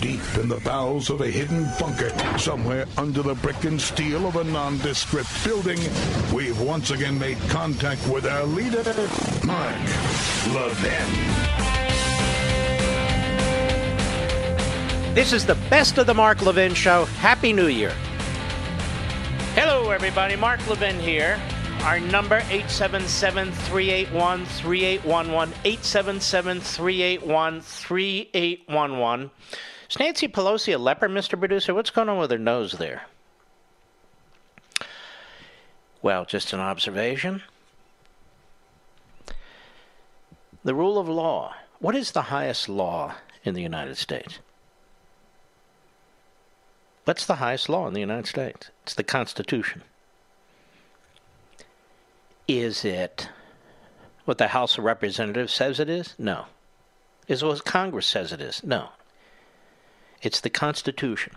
deep in the bowels of a hidden bunker, somewhere under the brick and steel of a nondescript building, we've once again made contact with our leader, Mark Levin. This is the best of the Mark Levin Show. Happy New Year. Hello, everybody. Mark Levin here. Our number 877-381-3811 877-381-3811. Is Nancy Pelosi a leper, Mr. Producer? What's going on with her nose there? Well, just an observation. The rule of law. What is the highest law in the United States? What's the highest law in the United States? It's the Constitution. Is it what the House of Representatives says it is? No. Is what Congress says it is? No. It's the Constitution.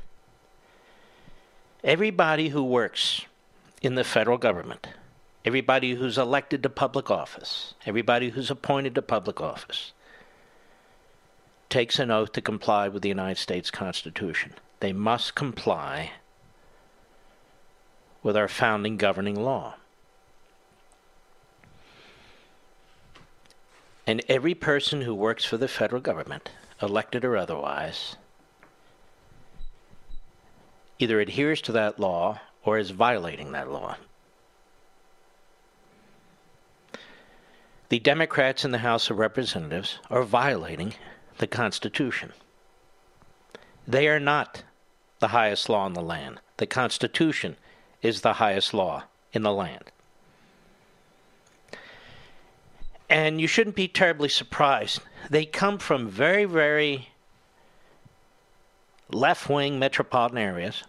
Everybody who works in the federal government, everybody who's elected to public office, everybody who's appointed to public office, takes an oath to comply with the United States Constitution. They must comply with our founding governing law. And every person who works for the federal government, elected or otherwise, either adheres to that law or is violating that law. The Democrats in the House of Representatives are violating the Constitution. They are not the highest law in the land. The Constitution is the highest law in the land. And you shouldn't be terribly surprised. They come from very, very left wing metropolitan areas.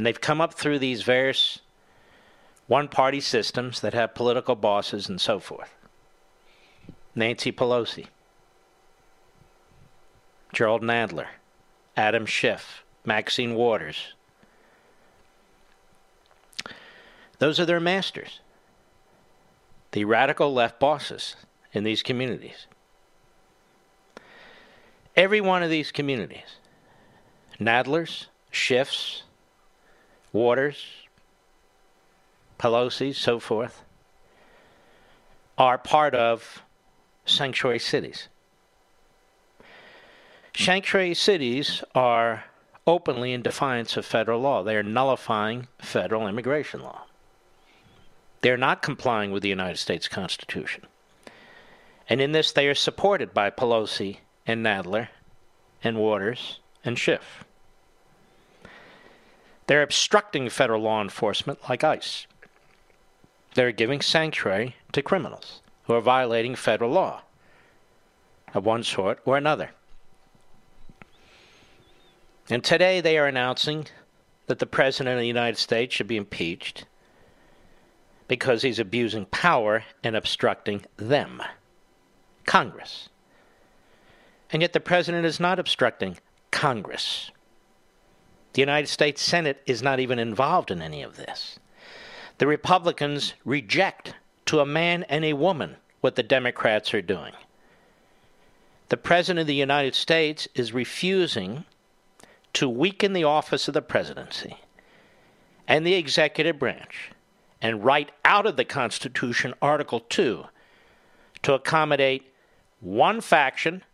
And they've come up through these various one party systems that have political bosses and so forth. Nancy Pelosi, Jerrold Nadler, Adam Schiff, Maxine Waters. Those are their masters the radical left bosses in these communities. Every one of these communities, Nadlers, Schiffs, Waters, Pelosi, so forth, are part of sanctuary cities. Sanctuary cities are openly in defiance of federal law. They are nullifying federal immigration law. They're not complying with the United States Constitution. And in this, they are supported by Pelosi and Nadler and Waters and Schiff. They're obstructing federal law enforcement like ICE. They're giving sanctuary to criminals who are violating federal law of one sort or another. And today they are announcing that the President of the United States should be impeached because he's abusing power and obstructing them, Congress. And yet the president is not obstructing Congress. The United States Senate is not even involved in any of this. The Republicans reject to a man and a woman what the Democrats are doing. The President of the United States is refusing to weaken the office of the presidency and the executive branch and write out of the Constitution Article 2 to accommodate one faction,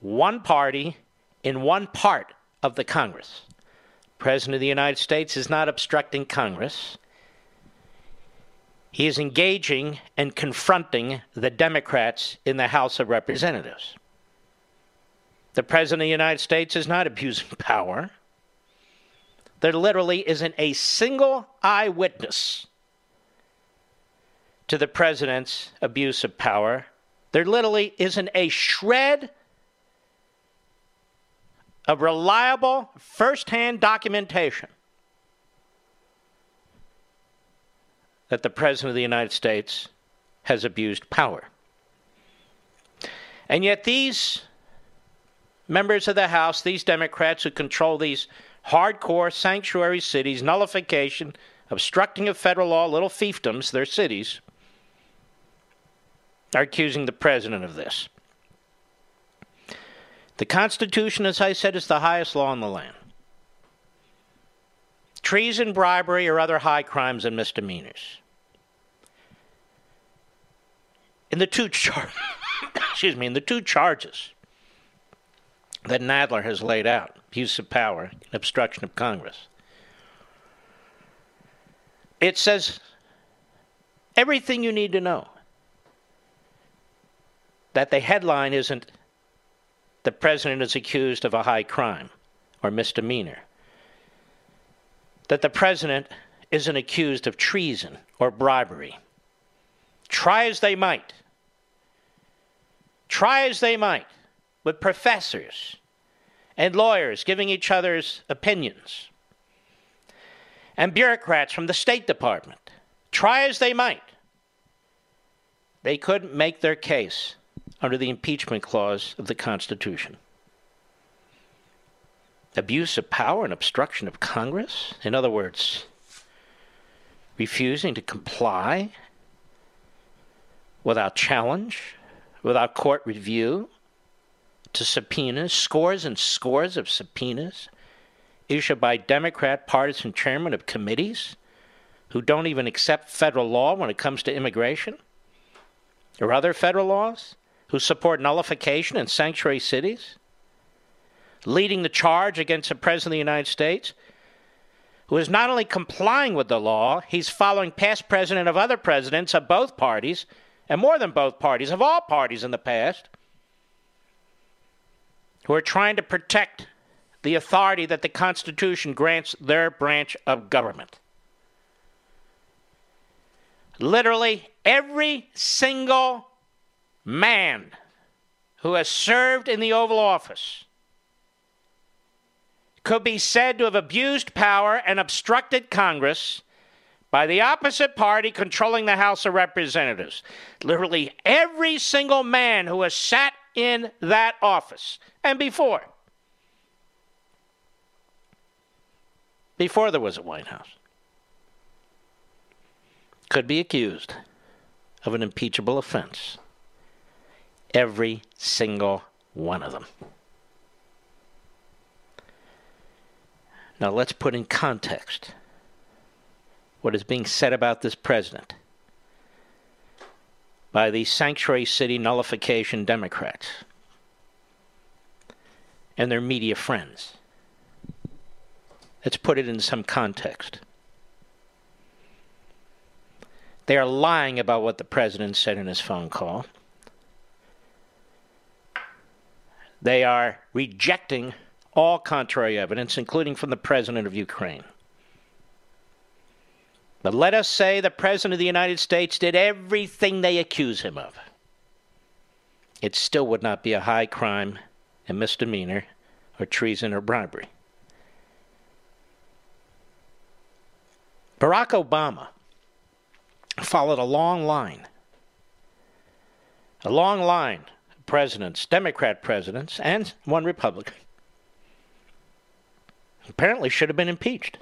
one party, in one part of the Congress. President of the United States is not obstructing Congress. He is engaging and confronting the Democrats in the House of Representatives. The President of the United States is not abusing power. There literally isn't a single eyewitness to the president's abuse of power. There literally isn't a shred of reliable firsthand documentation that the President of the United States has abused power. And yet, these members of the House, these Democrats who control these hardcore sanctuary cities, nullification, obstructing of federal law, little fiefdoms, their cities, are accusing the president of this. The Constitution, as I said, is the highest law in the land. Treason, bribery, or other high crimes and misdemeanors. In the two char- excuse me, in the two charges that Nadler has laid out, abuse of power and obstruction of Congress, it says everything you need to know. That the headline isn't the president is accused of a high crime or misdemeanor. That the president isn't accused of treason or bribery. Try as they might. Try as they might with professors and lawyers giving each other's opinions and bureaucrats from the State Department. Try as they might. They couldn't make their case under the impeachment clause of the Constitution. Abuse of power and obstruction of Congress? In other words, refusing to comply without challenge, without court review, to subpoenas, scores and scores of subpoenas issued by Democrat partisan chairmen of committees who don't even accept federal law when it comes to immigration or other federal laws who support nullification in sanctuary cities, leading the charge against the President of the United States, who is not only complying with the law, he's following past president of other presidents of both parties, and more than both parties, of all parties in the past, who are trying to protect the authority that the Constitution grants their branch of government. Literally every single man who has served in the Oval Office could be said to have abused power and obstructed Congress by the opposite party controlling the House of Representatives. Literally every single man who has sat in that office and before. Before there was a White House. Could be accused of an impeachable offense. Every single one of them. Now let's put in context what is being said about this president by the sanctuary city nullification Democrats and their media friends. Let's put it in some context. They are lying about what the president said in his phone call. They are rejecting all contrary evidence, including from the president of Ukraine. But let us say the President of the United States did everything they accuse him of. It still would not be a high crime, a misdemeanor, or treason or bribery. Barack Obama followed a long line, a long line presidents, Democrat presidents, and one Republican. Apparently, should have been impeached.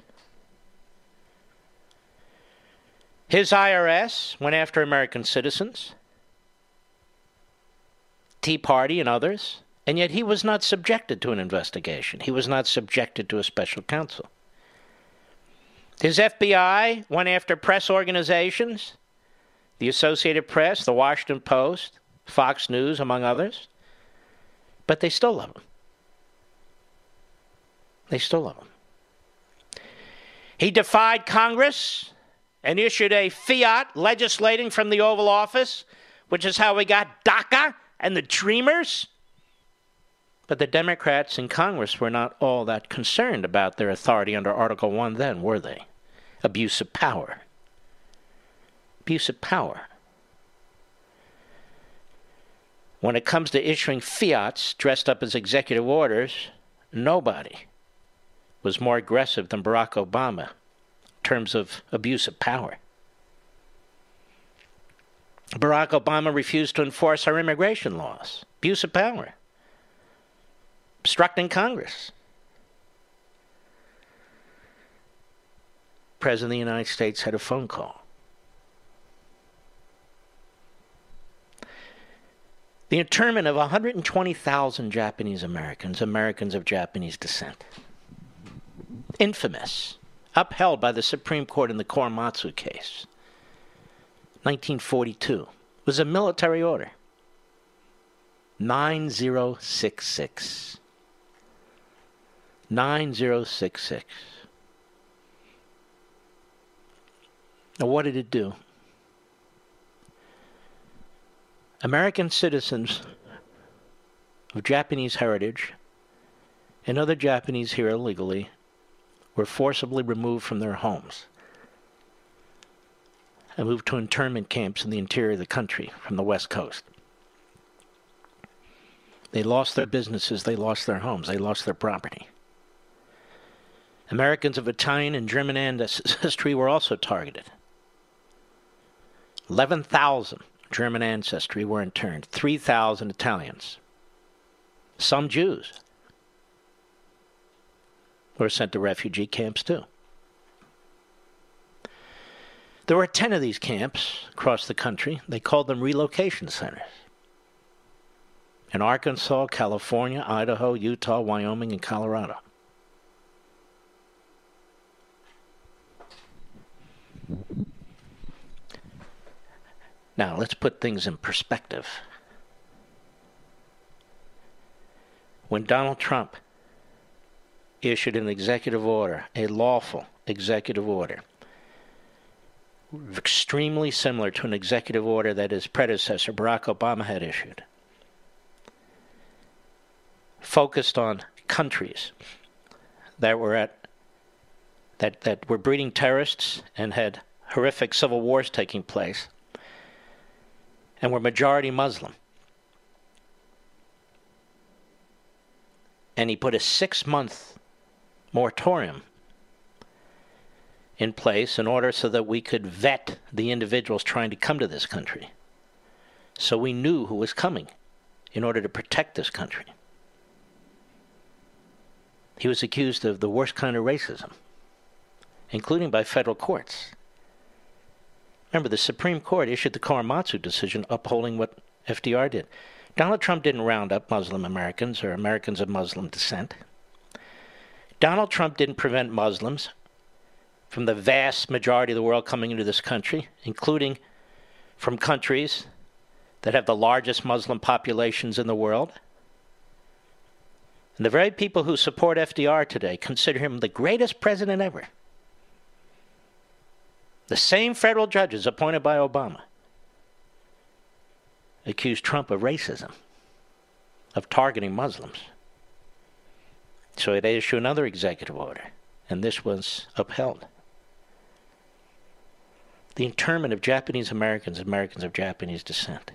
His IRS went after American citizens, Tea Party, and others, and yet he was not subjected to an investigation. He was not subjected to a special counsel. His FBI went after press organizations, the Associated Press, the Washington Post, Fox News, among others, but they still love him. They still love him. He defied Congress and issued a fiat legislating from the Oval Office, which is how we got DACA and the Dreamers. But the Democrats in Congress were not all that concerned about their authority under Article 1 then, were they? Abuse of power. Abuse of power. When it comes to issuing fiats dressed up as executive orders nobody was more aggressive than Barack Obama in terms of abuse of power. Barack Obama refused to enforce our immigration laws, abuse of power, obstructing Congress. President of the United States had a phone call. The internment of 120,000 Japanese Americans, Americans of Japanese descent. Infamous. Upheld by the Supreme Court in the Korematsu case. 1942. Was a military order. 9066. 9066. Now, what did it do? American citizens of Japanese heritage and other Japanese here illegally were forcibly removed from their homes and moved to internment camps in the interior of the country from the West Coast. They lost their businesses, they lost their homes, they lost their property. Americans of Italian and German ancestry were also targeted. 11,000 German ancestry were interned, 3,000 Italians, some Jews were sent to refugee camps too. There were 10 of these camps across the country. They called them relocation centers. In Arkansas, California, Idaho, Utah, Wyoming, and Colorado. Now, let's put things in perspective. When Donald Trump issued an executive order, a lawful executive order, extremely similar to an executive order that his predecessor, Barack Obama, had issued, focused on countries that were at that, that were breeding terrorists and had horrific civil wars taking place and were majority Muslim. And he put a six month moratorium in place in order so that we could vet the individuals trying to come to this country. So we knew who was coming in order to protect this country. He was accused of the worst kind of racism, including by federal courts. Remember, the Supreme Court issued the Korematsu decision upholding what FDR did. Donald Trump didn't round up Muslim Americans or Americans of Muslim descent. Donald Trump didn't prevent Muslims from the vast majority of the world coming into this country, including from countries that have the largest Muslim populations in the world. And the very people who support FDR today consider him the greatest president ever. The same federal judges appointed by Obama accused Trump of racism, of targeting Muslims. So they issued another executive order, and this was upheld. The internment of Japanese Americans, Americans of Japanese descent.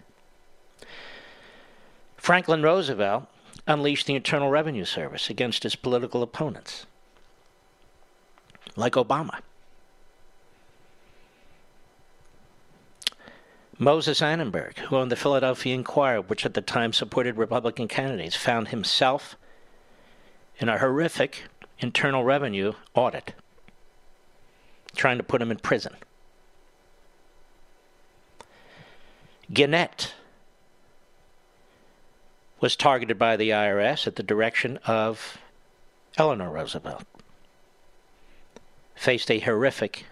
Franklin Roosevelt unleashed the Internal Revenue Service against his political opponents, like Obama. Moses Annenberg, who owned the Philadelphia Inquirer, which at the time supported Republican candidates, found himself in a horrific internal revenue audit, trying to put him in prison. Gannett was targeted by the IRS at the direction of Eleanor Roosevelt, faced a horrific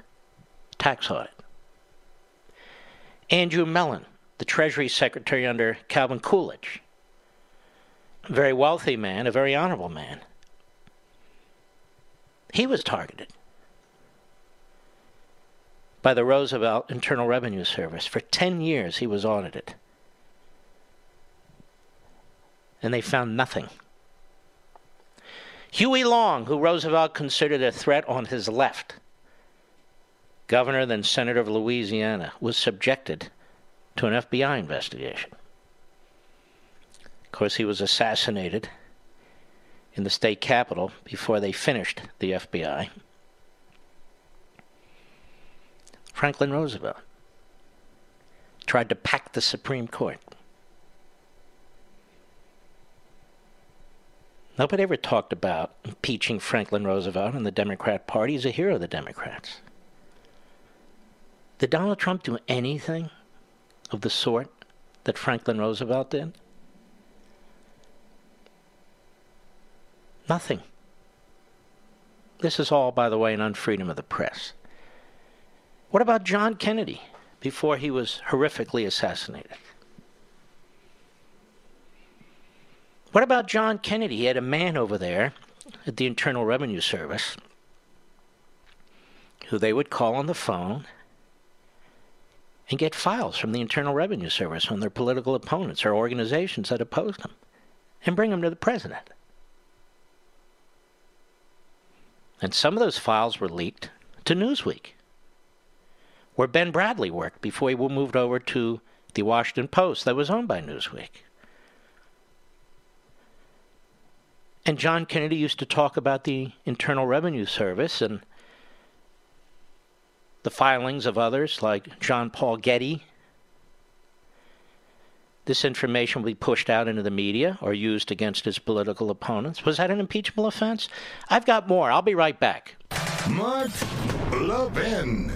tax audit. Andrew Mellon, the Treasury Secretary under Calvin Coolidge. A very wealthy man, a very honorable man. He was targeted by the Roosevelt Internal Revenue Service. For 10 years, he was audited. And they found nothing. Huey Long, who Roosevelt considered a threat on his left, governor, then senator of Louisiana, was subjected to an FBI investigation. Of course, he was assassinated in the state capitol before they finished the FBI. Franklin Roosevelt tried to pack the Supreme Court. Nobody ever talked about impeaching Franklin Roosevelt and the Democrat Party. He's a hero of the Democrats. Did Donald Trump do anything of the sort that Franklin Roosevelt did? Nothing. This is all, by the way, an unfreedom of the press. What about John Kennedy before he was horrifically assassinated? What about John Kennedy? He had a man over there at the Internal Revenue Service who they would call on the phone and get files from the Internal Revenue Service on their political opponents or organizations that opposed them and bring them to the president. And some of those files were leaked to Newsweek, where Ben Bradlee worked before he moved over to the Washington Post that was owned by Newsweek. And John Kennedy used to talk about the Internal Revenue Service and the filings of others like John Paul Getty. This information will be pushed out into the media or used against his political opponents. Was that an impeachable offense? I've got more. I'll be right back. Mark Levin.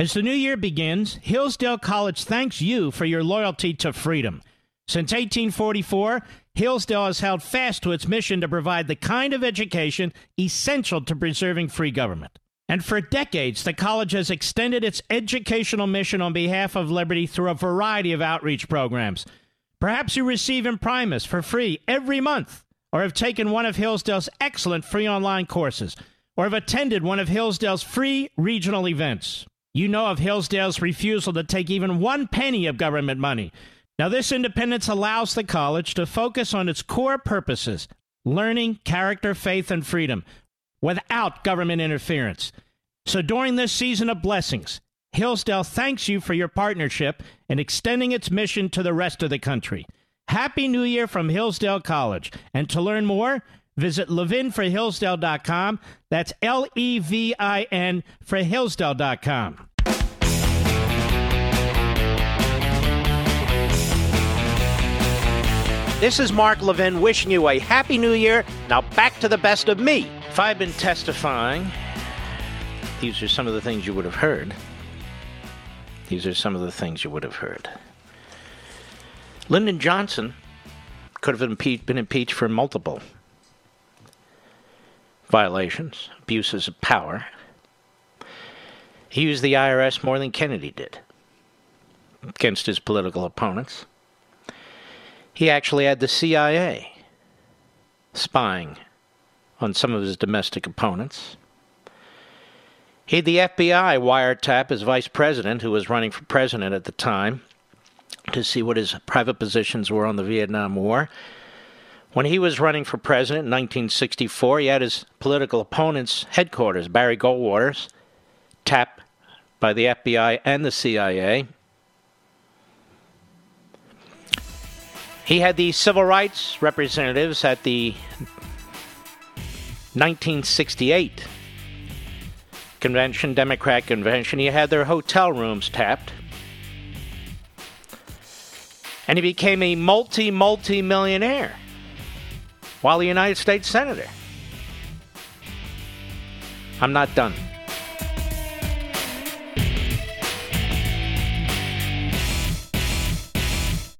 As the new year begins, Hillsdale College thanks you for your loyalty to freedom. Since 1844, Hillsdale has held fast to its mission to provide the kind of education essential to preserving free government. And for decades, the college has extended its educational mission on behalf of liberty through a variety of outreach programs. Perhaps you receive Imprimis for free every month, or have taken one of Hillsdale's excellent free online courses, or have attended one of Hillsdale's free regional events. You know of Hillsdale's refusal to take even one penny of government money. Now, this independence allows the college to focus on its core purposes learning, character, faith, and freedom without government interference. So, during this season of blessings, Hillsdale thanks you for your partnership in extending its mission to the rest of the country. Happy New Year from Hillsdale College. And to learn more, visit levinforhillsdale.com. That's L E V I N for Hillsdale.com. This is Mark Levin wishing you a happy new year. Now back to the best of me. If I've been testifying, these are some of the things you would have heard. These are some of the things you would have heard. Lyndon Johnson could have been impeached for multiple violations, abuses of power. He used the IRS more than Kennedy did against his political opponents. He actually had the CIA spying on some of his domestic opponents. He had the FBI wiretap his vice president, who was running for president at the time, to see what his private positions were on the Vietnam War. When he was running for president in 1964, he had his political opponent's headquarters, Barry Goldwater's, tapped by the FBI and the CIA. He had the civil rights representatives at the 1968 convention, Democrat convention. He had their hotel rooms tapped. And he became a multi, multi millionaire while a United States Senator. I'm not done.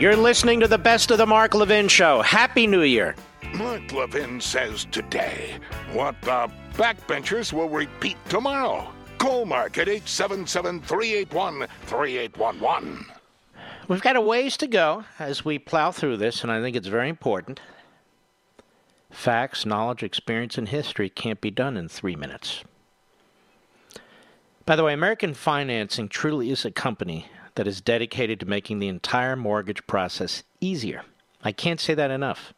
You're listening to the best of the Mark Levin Show. Happy New Year. Mark Levin says today what the backbenchers will repeat tomorrow. Call Mark at 877 381 3811. We've got a ways to go as we plow through this, and I think it's very important. Facts, knowledge, experience, and history can't be done in three minutes. By the way, American Financing truly is a company that is dedicated to making the entire mortgage process easier. I can't say that enough.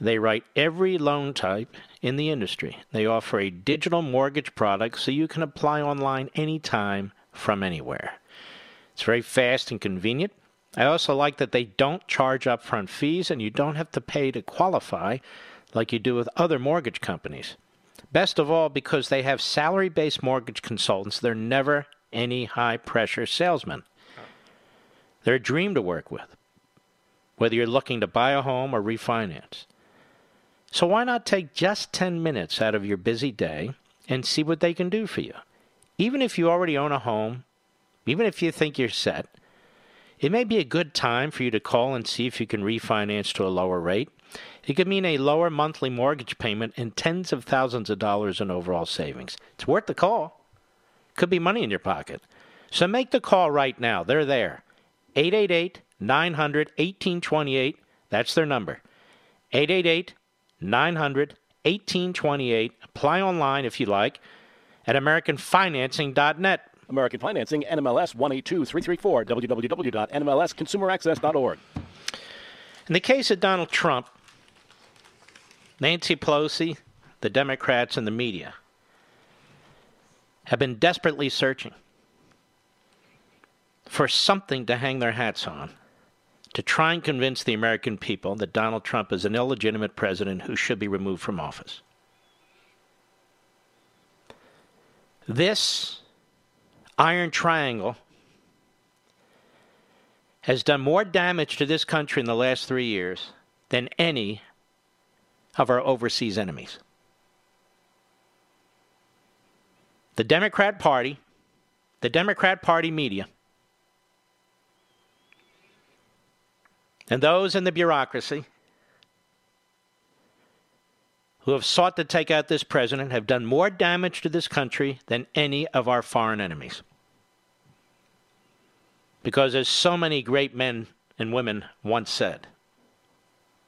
They write every loan type in the industry. They offer a digital mortgage product so you can apply online anytime from anywhere. It's very fast and convenient. I also like that they don't charge upfront fees and you don't have to pay to qualify like you do with other mortgage companies. Best of all, because they have salary based mortgage consultants, they're never any high pressure salesman. They're a dream to work with, whether you're looking to buy a home or refinance. So why not take just 10 minutes out of your busy day and see what they can do for you? Even if you already own a home, even if you think you're set, it may be a good time for you to call and see if you can refinance to a lower rate. It could mean a lower monthly mortgage payment and tens of thousands of dollars in overall savings. It's worth the call. Could be money in your pocket. So make the call right now. They're there. 888 900 1828. That's their number. 888 900 1828. Apply online if you like at AmericanFinancing.net. American Financing, NMLS 182334, www.nmlsconsumeraccess.org. In the case of Donald Trump, Nancy Pelosi, the Democrats, and the media have been desperately searching for something to hang their hats on to try and convince the American people that Donald Trump is an illegitimate president who should be removed from office. This iron triangle has done more damage to this country in the last three years than any of our overseas enemies. The Democrat Party, the Democrat Party media, and those in the bureaucracy who have sought to take out this president have done more damage to this country than any of our foreign enemies. Because as so many great men and women once said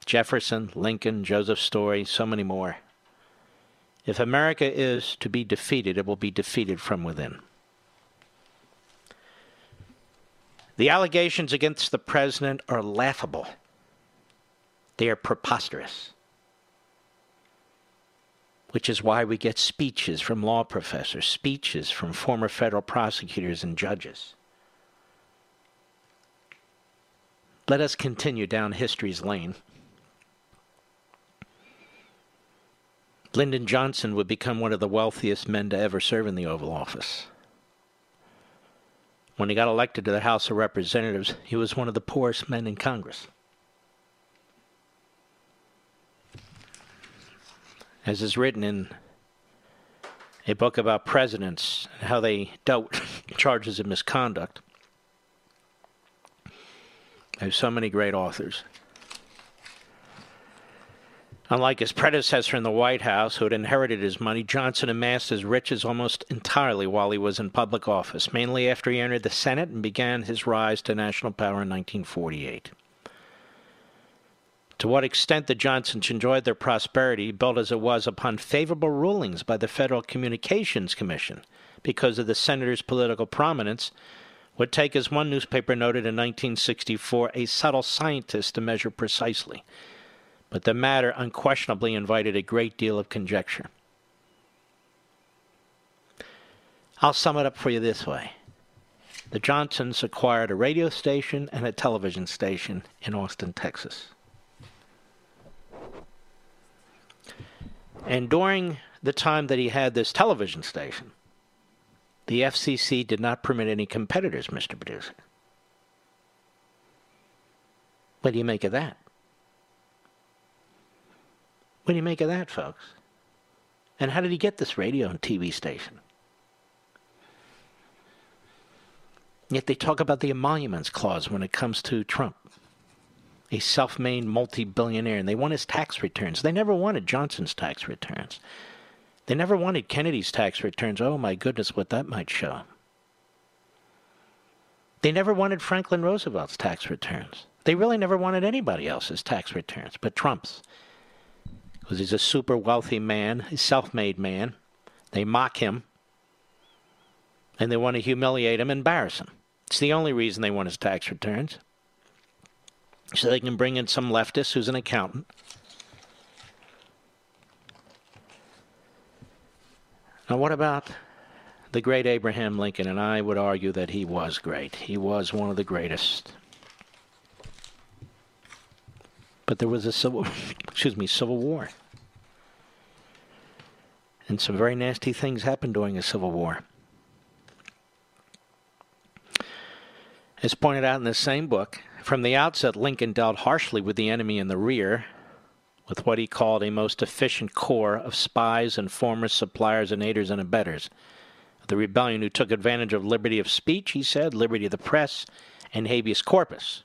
Jefferson, Lincoln, Joseph Story, so many more if America is to be defeated, it will be defeated from within. The allegations against the president are laughable. They are preposterous. Which is why we get speeches from law professors, speeches from former federal prosecutors and judges. Let us continue down history's lane. Lyndon Johnson would become one of the wealthiest men to ever serve in the Oval Office. When he got elected to the House of Representatives, he was one of the poorest men in Congress. As is written in a book about presidents and how they dealt charges of misconduct. I have so many great authors. Unlike his predecessor in the White House, who had inherited his money, Johnson amassed his riches almost entirely while he was in public office, mainly after he entered the Senate and began his rise to national power in 1948. To what extent the Johnsons enjoyed their prosperity, built as it was upon favorable rulings by the Federal Communications Commission because of the senator's political prominence, would take, as one newspaper noted in 1964, a subtle scientist to measure precisely but the matter unquestionably invited a great deal of conjecture. I'll sum it up for you this way. The Johnsons acquired a radio station and a television station in Austin, Texas. And during the time that he had this television station, the FCC did not permit any competitors, Mr. Producer. What do you make of that? What do you make of that, folks? And how did he get this radio and TV station? Yet they talk about the emoluments clause when it comes to Trump, a self made multi billionaire, and they want his tax returns. They never wanted Johnson's tax returns. They never wanted Kennedy's tax returns. Oh my goodness, what that might show. They never wanted Franklin Roosevelt's tax returns. They really never wanted anybody else's tax returns but Trump's because he's a super wealthy man, a self made man. They mock him and they want to humiliate him, embarrass him. It's the only reason they want his tax returns. So they can bring in some leftist who's an accountant. Now, what about the great Abraham Lincoln? And I would argue that he was great. He was one of the greatest but there was a civil, excuse me, civil war. And some very nasty things happened during a civil war. As pointed out in the same book, from the outset, Lincoln dealt harshly with the enemy in the rear, with what he called a most efficient corps of spies, informers, suppliers, and aiders and abettors. The rebellion who took advantage of liberty of speech, he said, liberty of the press, and habeas corpus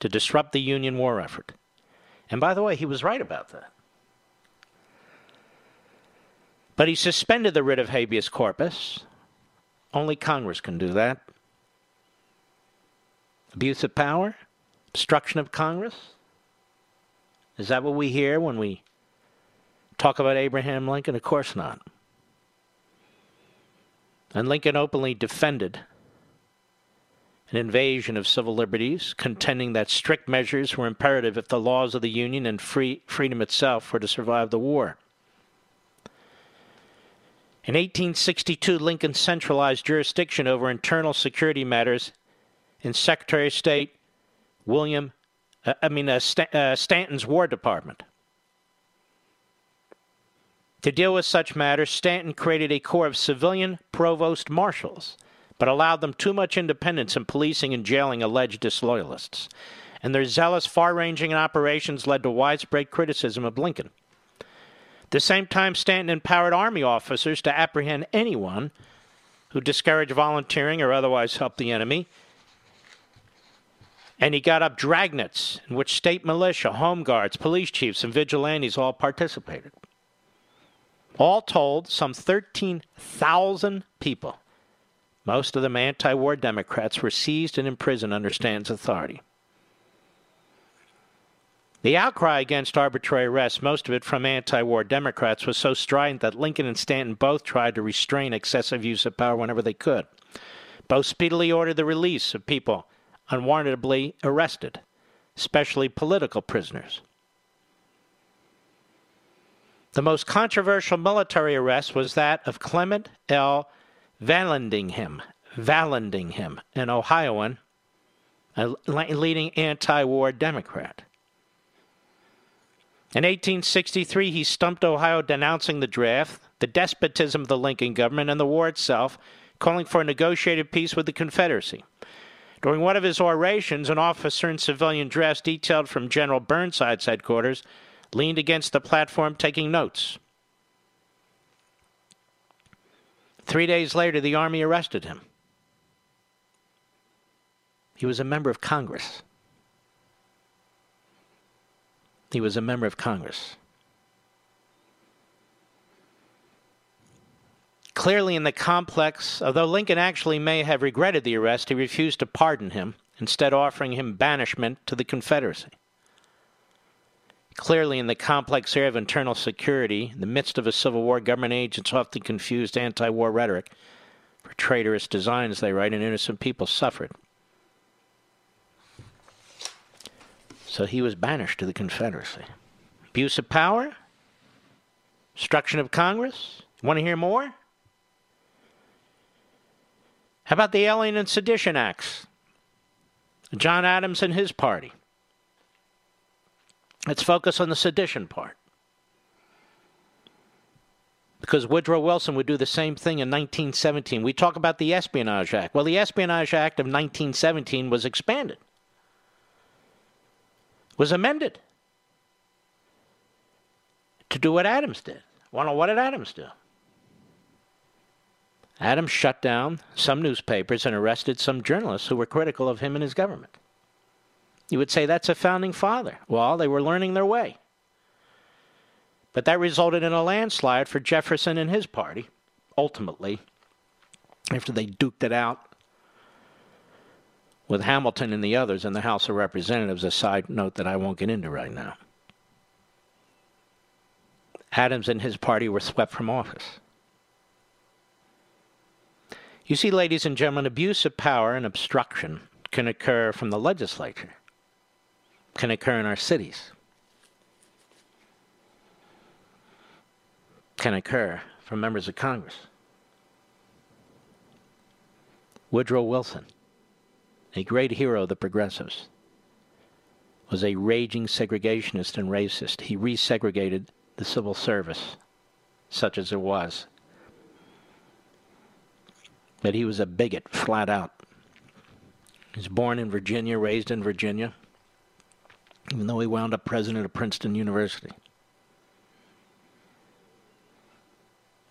to disrupt the Union war effort. And by the way, he was right about that. But he suspended the writ of habeas corpus. Only Congress can do that. Abuse of power? Obstruction of Congress? Is that what we hear when we talk about Abraham Lincoln? Of course not. And Lincoln openly defended an invasion of civil liberties, contending that strict measures were imperative if the laws of the Union and free, freedom itself were to survive the war. In 1862, Lincoln centralized jurisdiction over internal security matters in Secretary of State William, uh, I mean, uh, St- uh, Stanton's War Department. To deal with such matters, Stanton created a corps of civilian provost marshals but allowed them too much independence in policing and jailing alleged disloyalists. And their zealous, far ranging operations led to widespread criticism of Lincoln. At the same time, Stanton empowered Army officers to apprehend anyone who discouraged volunteering or otherwise helped the enemy. And he got up dragnets in which state militia, home guards, police chiefs, and vigilantes all participated. All told, some 13,000 people most of them anti war Democrats were seized and imprisoned under Stanton's authority. The outcry against arbitrary arrests, most of it from anti war Democrats, was so strident that Lincoln and Stanton both tried to restrain excessive use of power whenever they could. Both speedily ordered the release of people unwarrantably arrested, especially political prisoners. The most controversial military arrest was that of Clement L. Vallandigham, Vallandigham, an Ohioan, a leading anti war Democrat. In 1863, he stumped Ohio denouncing the draft, the despotism of the Lincoln government, and the war itself, calling for a negotiated peace with the Confederacy. During one of his orations, an officer in civilian dress detailed from General Burnside's headquarters leaned against the platform taking notes. Three days later, the Army arrested him. He was a member of Congress. he was a member of Congress. Clearly, in the complex, although Lincoln actually may have regretted the arrest, he refused to pardon him, instead, offering him banishment to the Confederacy. Clearly, in the complex area of internal security, in the midst of a Civil War, government agents often confused anti war rhetoric for traitorous designs, they write, and innocent people suffered. So he was banished to the Confederacy. Abuse of power? Destruction of Congress? Want to hear more? How about the Alien and Sedition Acts? John Adams and his party. Let's focus on the sedition part. Because Woodrow Wilson would do the same thing in 1917. We talk about the Espionage Act. Well, the Espionage Act of 1917 was expanded, was amended to do what Adams did. Well, what did Adams do? Adams shut down some newspapers and arrested some journalists who were critical of him and his government. You would say that's a founding father. Well, they were learning their way. But that resulted in a landslide for Jefferson and his party, ultimately, after they duked it out with Hamilton and the others in the House of Representatives, a side note that I won't get into right now. Adams and his party were swept from office. You see, ladies and gentlemen, abuse of power and obstruction can occur from the legislature, can occur in our cities, can occur from members of Congress. Woodrow Wilson, a great hero of the progressives, was a raging segregationist and racist. He resegregated the civil service, such as it was, But he was a bigot, flat out. He was born in Virginia, raised in Virginia, even though he wound up president of Princeton University.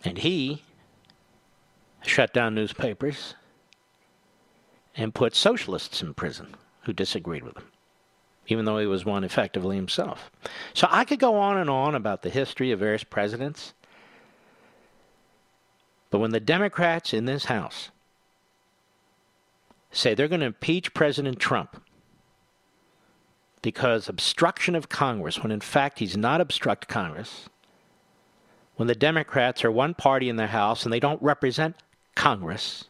And he shut down newspapers and put socialists in prison who disagreed with him, even though he was one effectively himself. So I could go on and on about the history of various presidents but when the Democrats in this House say they're going to impeach President Trump because obstruction of Congress, when in fact he's not obstruct Congress, when the Democrats are one party in the House and they don't represent Congress,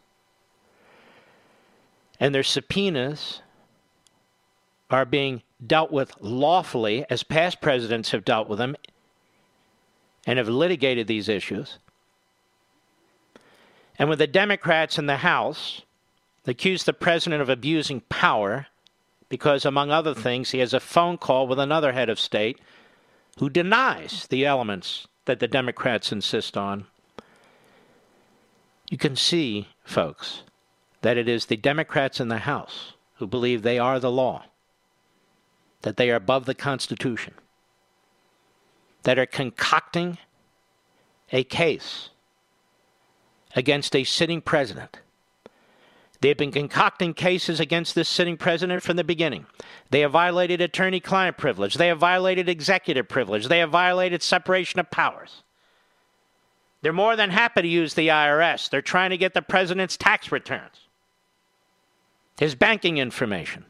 and their subpoenas are being dealt with lawfully as past presidents have dealt with them and have litigated these issues, and when the Democrats in the House accuse the president of abusing power because, among other things, he has a phone call with another head of state who denies the elements that the Democrats insist on, you can see, folks, that it is the Democrats in the House who believe they are the law, that they are above the Constitution, that are concocting a case against a sitting president. They have been concocting cases against this sitting president from the beginning. They have violated attorney client privilege. They have violated executive privilege. They have violated separation of powers. They're more than happy to use the IRS. They're trying to get the president's tax returns, his banking information.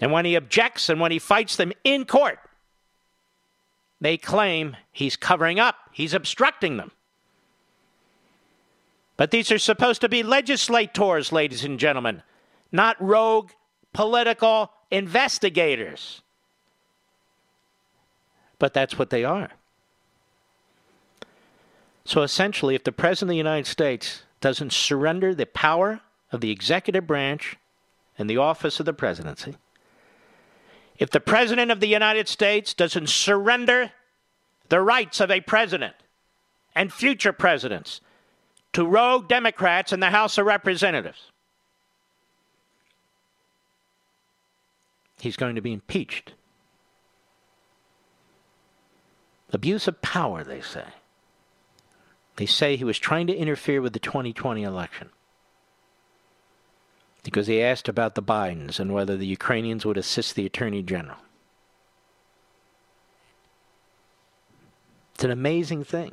And when he objects and when he fights them in court, they claim he's covering up, he's obstructing them. But these are supposed to be legislators, ladies and gentlemen, not rogue political investigators. But that's what they are. So essentially, if the President of the United States doesn't surrender the power of the executive branch and the office of the presidency, if the President of the United States doesn't surrender the rights of a president and future presidents to rogue Democrats in the House of Representatives. He's going to be impeached. Abuse of power, they say. They say he was trying to interfere with the 2020 election because he asked about the Bidens and whether the Ukrainians would assist the Attorney General. It's an amazing thing.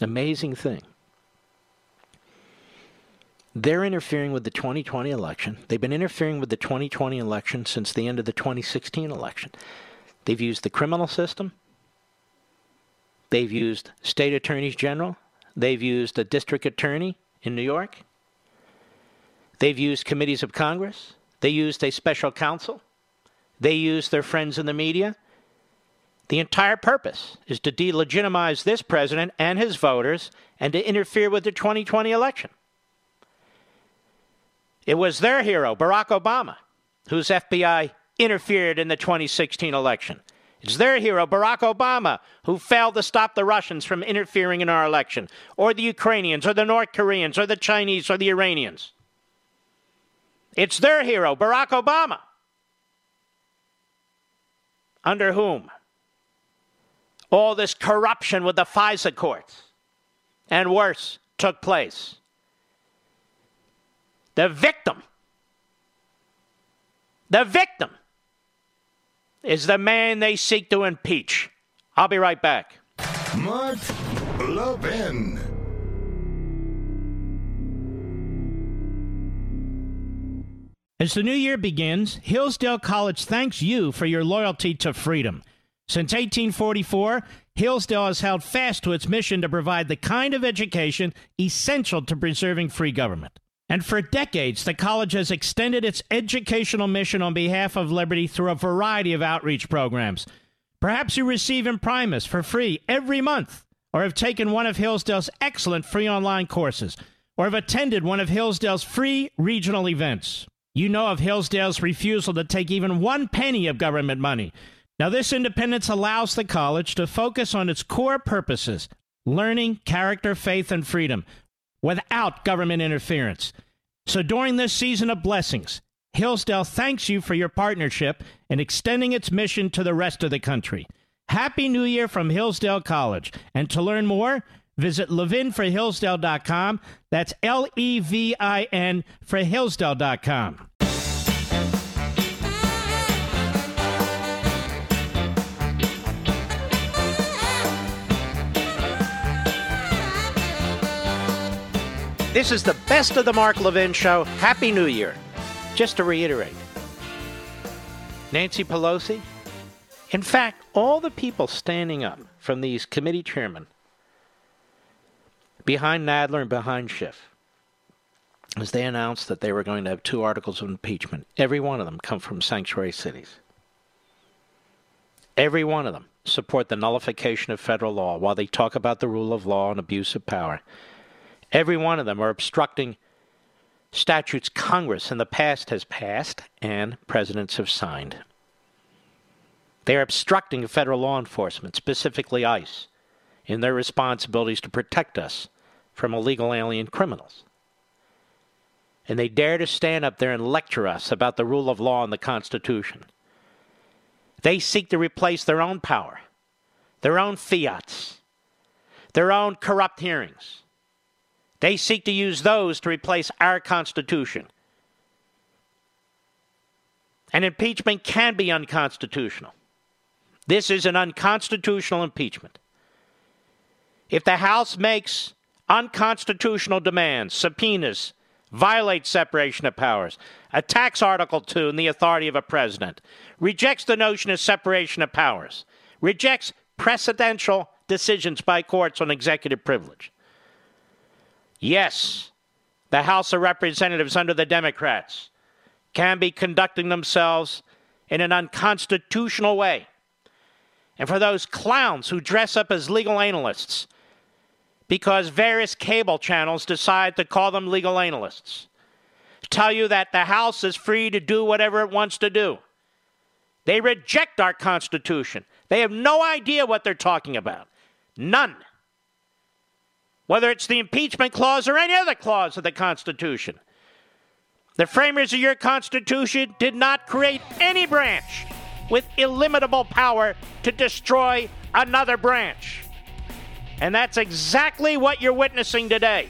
Amazing thing. They're interfering with the 2020 election. They've been interfering with the 2020 election since the end of the 2016 election. They've used the criminal system. They've used state attorneys general. They've used a district attorney in New York. They've used committees of Congress. They used a special counsel. They used their friends in the media. The entire purpose is to delegitimize this president and his voters and to interfere with the 2020 election. It was their hero, Barack Obama, whose FBI interfered in the 2016 election. It's their hero, Barack Obama, who failed to stop the Russians from interfering in our election, or the Ukrainians, or the North Koreans, or the Chinese, or the Iranians. It's their hero, Barack Obama, under whom all this corruption with the FISA courts and worse took place. The victim, the victim is the man they seek to impeach. I'll be right back. Mark Levin. As the new year begins, Hillsdale College thanks you for your loyalty to freedom. Since 1844, Hillsdale has held fast to its mission to provide the kind of education essential to preserving free government. And for decades, the college has extended its educational mission on behalf of liberty through a variety of outreach programs. Perhaps you receive Imprimis for free every month, or have taken one of Hillsdale's excellent free online courses, or have attended one of Hillsdale's free regional events. You know of Hillsdale's refusal to take even one penny of government money. Now, this independence allows the college to focus on its core purposes learning, character, faith, and freedom without government interference. So, during this season of blessings, Hillsdale thanks you for your partnership in extending its mission to the rest of the country. Happy New Year from Hillsdale College. And to learn more, visit levinforhillsdale.com. That's L E V I N for Hillsdale.com. This is the best of the Mark Levin Show. Happy New Year. Just to reiterate Nancy Pelosi, in fact, all the people standing up from these committee chairmen behind Nadler and behind Schiff, as they announced that they were going to have two articles of impeachment, every one of them come from sanctuary cities. Every one of them support the nullification of federal law while they talk about the rule of law and abuse of power. Every one of them are obstructing statutes Congress in the past has passed and presidents have signed. They are obstructing federal law enforcement, specifically ICE, in their responsibilities to protect us from illegal alien criminals. And they dare to stand up there and lecture us about the rule of law and the Constitution. They seek to replace their own power, their own fiats, their own corrupt hearings they seek to use those to replace our Constitution. And impeachment can be unconstitutional. This is an unconstitutional impeachment. If the House makes unconstitutional demands, subpoenas, violates separation of powers, attacks Article 2 and the authority of a president, rejects the notion of separation of powers, rejects precedential decisions by courts on executive privilege, Yes, the House of Representatives under the Democrats can be conducting themselves in an unconstitutional way. And for those clowns who dress up as legal analysts because various cable channels decide to call them legal analysts, tell you that the House is free to do whatever it wants to do. They reject our Constitution. They have no idea what they're talking about. None whether it's the impeachment clause or any other clause of the Constitution. The framers of your Constitution did not create any branch with illimitable power to destroy another branch. And that's exactly what you're witnessing today.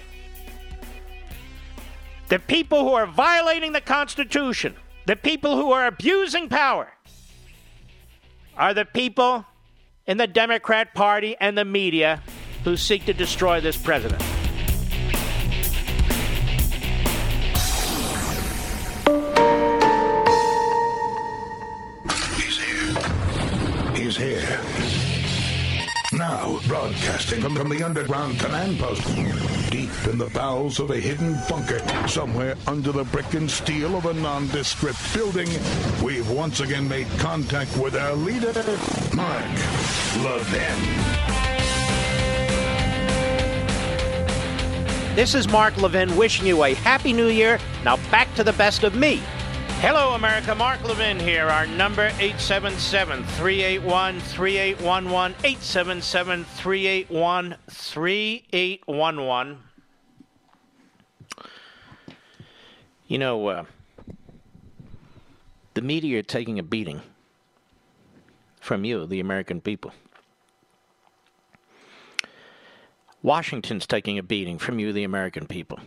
The people who are violating the Constitution, the people who are abusing power, are the people in the Democrat Party and the media who seek to destroy this president. He's here. He's here. Now, broadcasting from, the underground command post, deep in the bowels of a hidden bunker, somewhere under the brick and steel of a nondescript building, we've once again made contact with our leader, Mark Levin. This is Mark Levin wishing you a happy new year. Now back to the best of me. Hello, America. Mark Levin here. Our number 877 381 3811. 877 381 3811. You know, uh, the media are taking a beating from you, the American people. Washington's taking a beating from you, the American people.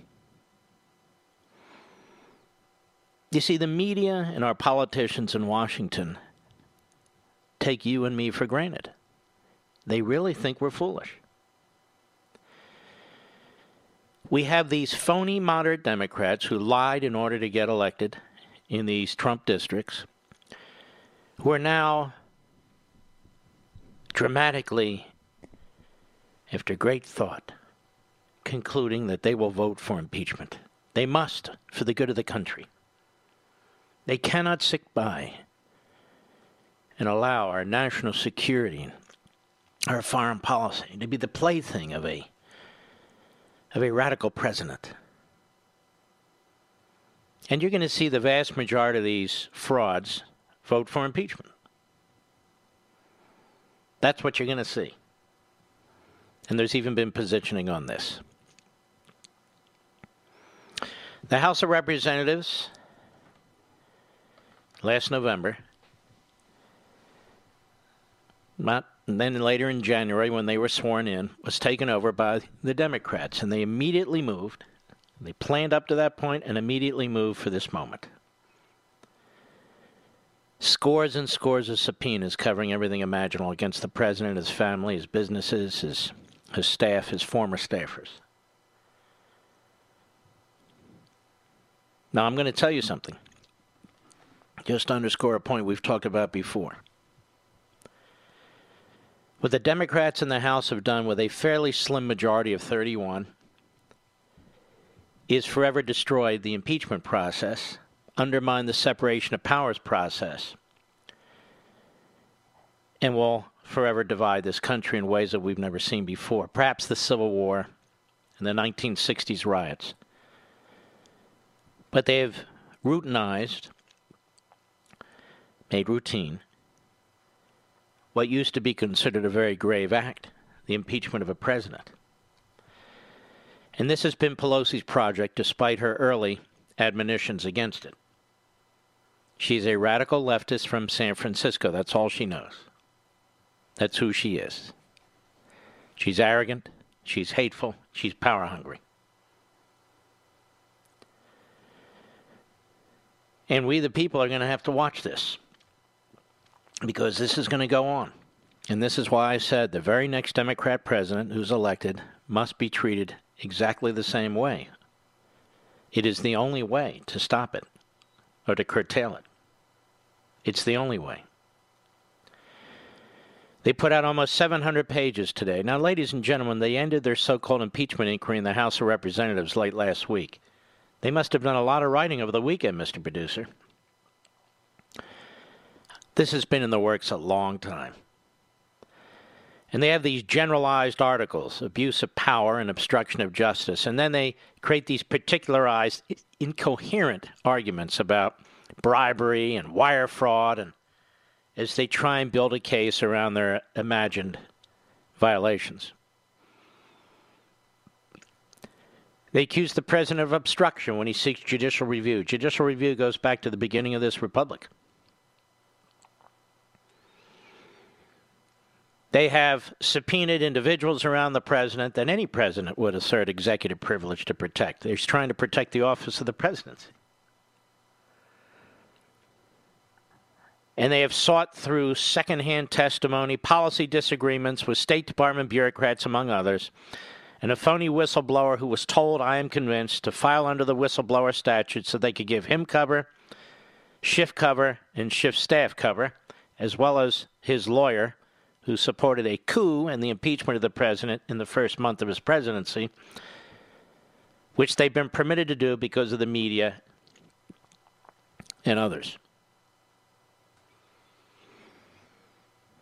You see, the media and our politicians in Washington take you and me for granted. They really think we're foolish. We have these phony moderate Democrats who lied in order to get elected in these Trump districts, who are now dramatically, after great thought, concluding that they will vote for impeachment. They must, for the good of the country. They cannot sit by and allow our national security our foreign policy to be the plaything of a of a radical president. And you're going to see the vast majority of these frauds vote for impeachment. That's what you're going to see. And there's even been positioning on this. The House of Representatives last November. But then later in January, when they were sworn in, was taken over by the Democrats, and they immediately moved. They planned up to that point and immediately moved for this moment. Scores and scores of subpoenas covering everything imaginable against the president, his family, his businesses, his, his staff, his former staffers. Now, I'm going to tell you something just underscore a point we've talked about before. What the Democrats in the House have done with a fairly slim majority of 31 is forever destroyed the impeachment process, undermine the separation of powers process, and will forever divide this country in ways that we've never seen before. Perhaps the Civil War and the 1960s riots. But they have routinized made routine what used to be considered a very grave act the impeachment of a president. And this has been Pelosi's project despite her early admonitions against it. She's a radical leftist from San Francisco. That's all she knows. That's who she is. She's arrogant, she's hateful, she's power hungry. And we, the people, are going to have to watch this because this is going to go on. And this is why I said the very next Democrat president who's elected must be treated exactly the same way. It is the only way to stop it or to curtail it. It's the only way. They put out almost 700 pages today. Now, ladies and gentlemen, they ended their so called impeachment inquiry in the House of Representatives late last week. They must have done a lot of writing over the weekend, Mr. Producer. This has been in the works a long time. And they have these generalized articles abuse of power and obstruction of justice. And then they create these particularized, incoherent arguments about bribery and wire fraud and as they try and build a case around their imagined violations. They accuse the president of obstruction when he seeks judicial review. Judicial review goes back to the beginning of this republic. They have subpoenaed individuals around the president that any president would assert executive privilege to protect. They're trying to protect the office of the presidency. And they have sought through secondhand testimony, policy disagreements with State Department bureaucrats, among others, and a phony whistleblower who was told, I am convinced, to file under the whistleblower statute so they could give him cover, Schiff cover, and Schiff staff cover, as well as his lawyer, who supported a coup and the impeachment of the president in the first month of his presidency, which they've been permitted to do because of the media and others.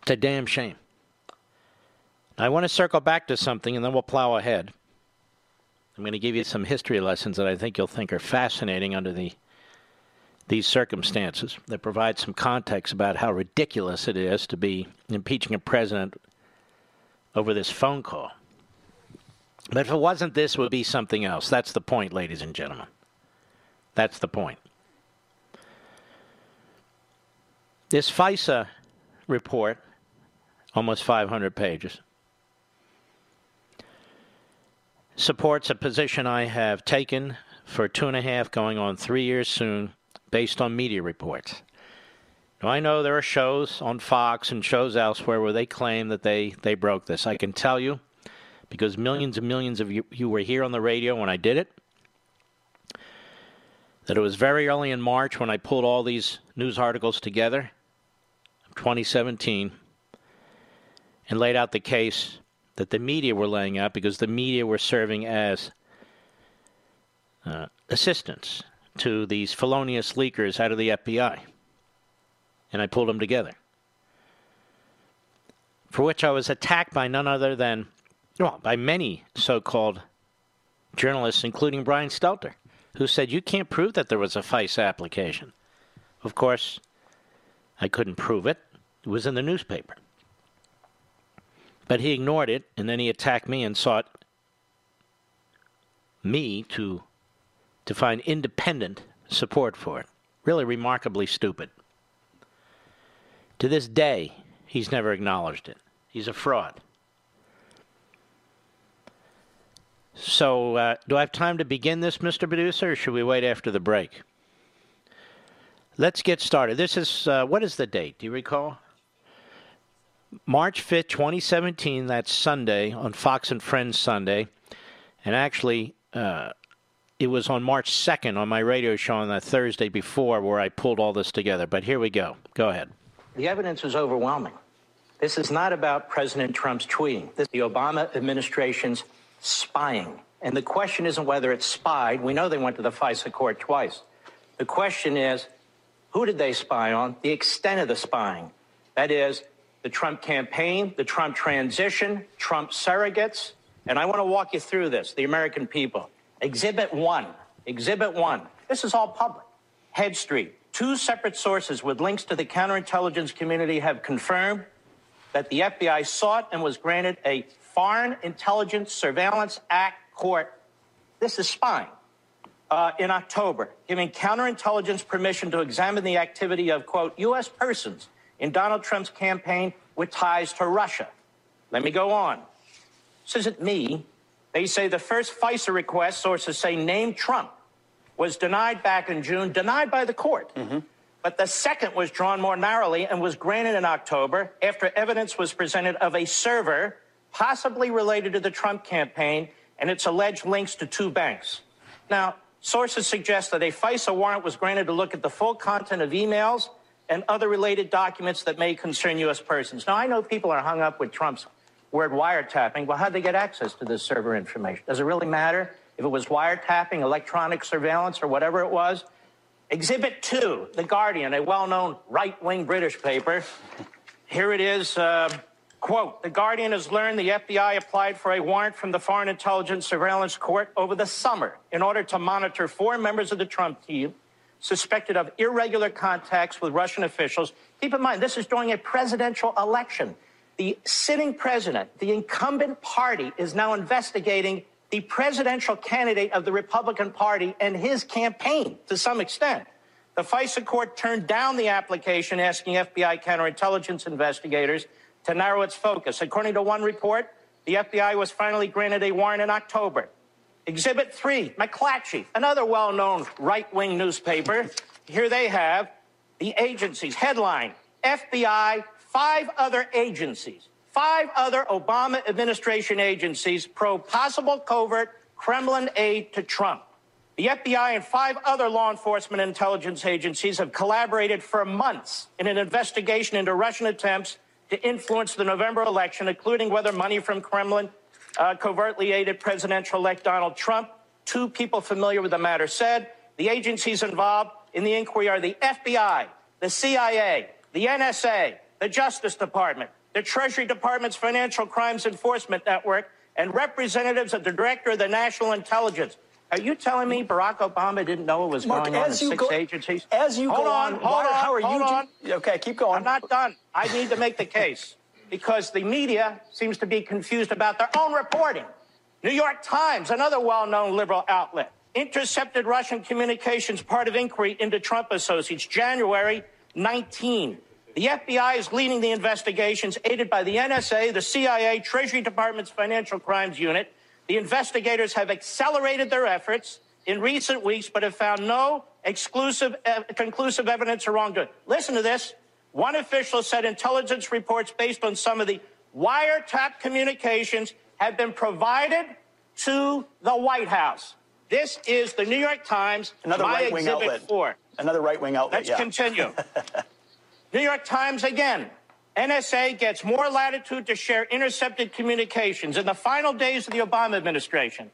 It's a damn shame. I want to circle back to something and then we'll plow ahead. I'm going to give you some history lessons that I think you'll think are fascinating under the these circumstances that provide some context about how ridiculous it is to be impeaching a president over this phone call. But if it wasn't this, it would be something else. That's the point, ladies and gentlemen. That's the point. This FISA report, almost 500 pages, supports a position I have taken for two and a half, going on three years soon, based on media reports. Now, I know there are shows on Fox and shows elsewhere where they claim that they, they broke this. I can tell you, because millions and millions of you, you were here on the radio when I did it, that it was very early in March when I pulled all these news articles together, 2017, and laid out the case that the media were laying out because the media were serving as uh, assistants to these felonious leakers out of the FBI. And I pulled them together. For which I was attacked by none other than, well, by many so called journalists, including Brian Stelter, who said, You can't prove that there was a FISA application. Of course, I couldn't prove it. It was in the newspaper. But he ignored it, and then he attacked me and sought me to to find independent support for it. Really remarkably stupid. To this day, he's never acknowledged it. He's a fraud. So, uh, do I have time to begin this, Mr. Producer, or should we wait after the break? Let's get started. This is, uh, what is the date? Do you recall? March 5th, 2017, that's Sunday, on Fox and Friends Sunday. And actually, uh, it was on March 2nd on my radio show on that Thursday before where I pulled all this together. But here we go. Go ahead. The evidence is overwhelming. This is not about President Trump's tweeting. This is the Obama administration's spying. And the question isn't whether it's spied. We know they went to the FISA court twice. The question is, who did they spy on? The extent of the spying. That is, the Trump campaign, the Trump transition, Trump surrogates. And I want to walk you through this, the American people. Exhibit one, Exhibit one. This is all public. Heat Street. Two separate sources with links to the counterintelligence community have confirmed that the FBI sought and was granted a Foreign Intelligence Surveillance Act court. This is spying. Uh, in October, giving counterintelligence permission to examine the activity of, quote, U.S. persons in Donald Trump's campaign with ties to Russia. Let me go on. This isn't me. They say the first FISA request, sources say, named Trump, was denied back in June, denied by the court. Mm-hmm. But the second was drawn more narrowly and was granted in October after evidence was presented of a server possibly related to the Trump campaign and its alleged links to two banks. Now, sources suggest that a FISA warrant was granted to look at the full content of emails and other related documents that may concern U.S. persons. Now, I know people are hung up with Trump's word wiretapping. Well, how'd they get access to this server information? Does it really matter if it was wiretapping, electronic surveillance, or whatever it was? Exhibit two, The Guardian, a well known right wing British paper. Here it is. Uh, quote The Guardian has learned the FBI applied for a warrant from the Foreign Intelligence Surveillance Court over the summer in order to monitor four members of the Trump team suspected of irregular contacts with Russian officials. Keep in mind, this is during a presidential election. The sitting president, the incumbent party, is now investigating the presidential candidate of the Republican Party and his campaign to some extent. The FISA court turned down the application asking FBI counterintelligence investigators to narrow its focus. According to one report, the FBI was finally granted a warrant in October. Exhibit three, McClatchy, another well known right wing newspaper. Here they have the agency's headline FBI, five other agencies, five other Obama administration agencies probe possible covert Kremlin aid to Trump. The FBI and five other law enforcement intelligence agencies have collaborated for months in an investigation into Russian attempts to influence the November election, including whether money from Kremlin uh, covertly aided presidential elect Donald Trump. Two people familiar with the matter said the agencies involved in the inquiry are the FBI, the CIA, the NSA, the Justice Department, the Treasury Department's Financial Crimes Enforcement Network, and representatives of the Director of the National Intelligence. Are you telling me Barack Obama didn't know what was Mark, going on in six go, agencies? As you hold go on, on, hold why, on, how are hold you? on. Okay, keep going. I'm not done. I need to make the case because the media seems to be confused about their own reporting. New York Times, another well-known liberal outlet, intercepted Russian communications part of inquiry into Trump associates, January 19. The FBI is leading the investigations, aided by the NSA, the CIA, Treasury Department's Financial Crimes Unit. The investigators have accelerated their efforts in recent weeks, but have found no exclusive, uh, conclusive evidence of wrongdoing. Listen to this. One official said intelligence reports based on some of the wiretap communications have been provided to the White House. This is the New York Times, Another my right-wing exhibit outlet. four. Another right wing outlet. Let's yeah. continue. New York Times again. NSA gets more latitude to share intercepted communications. In the final days of the Obama administration,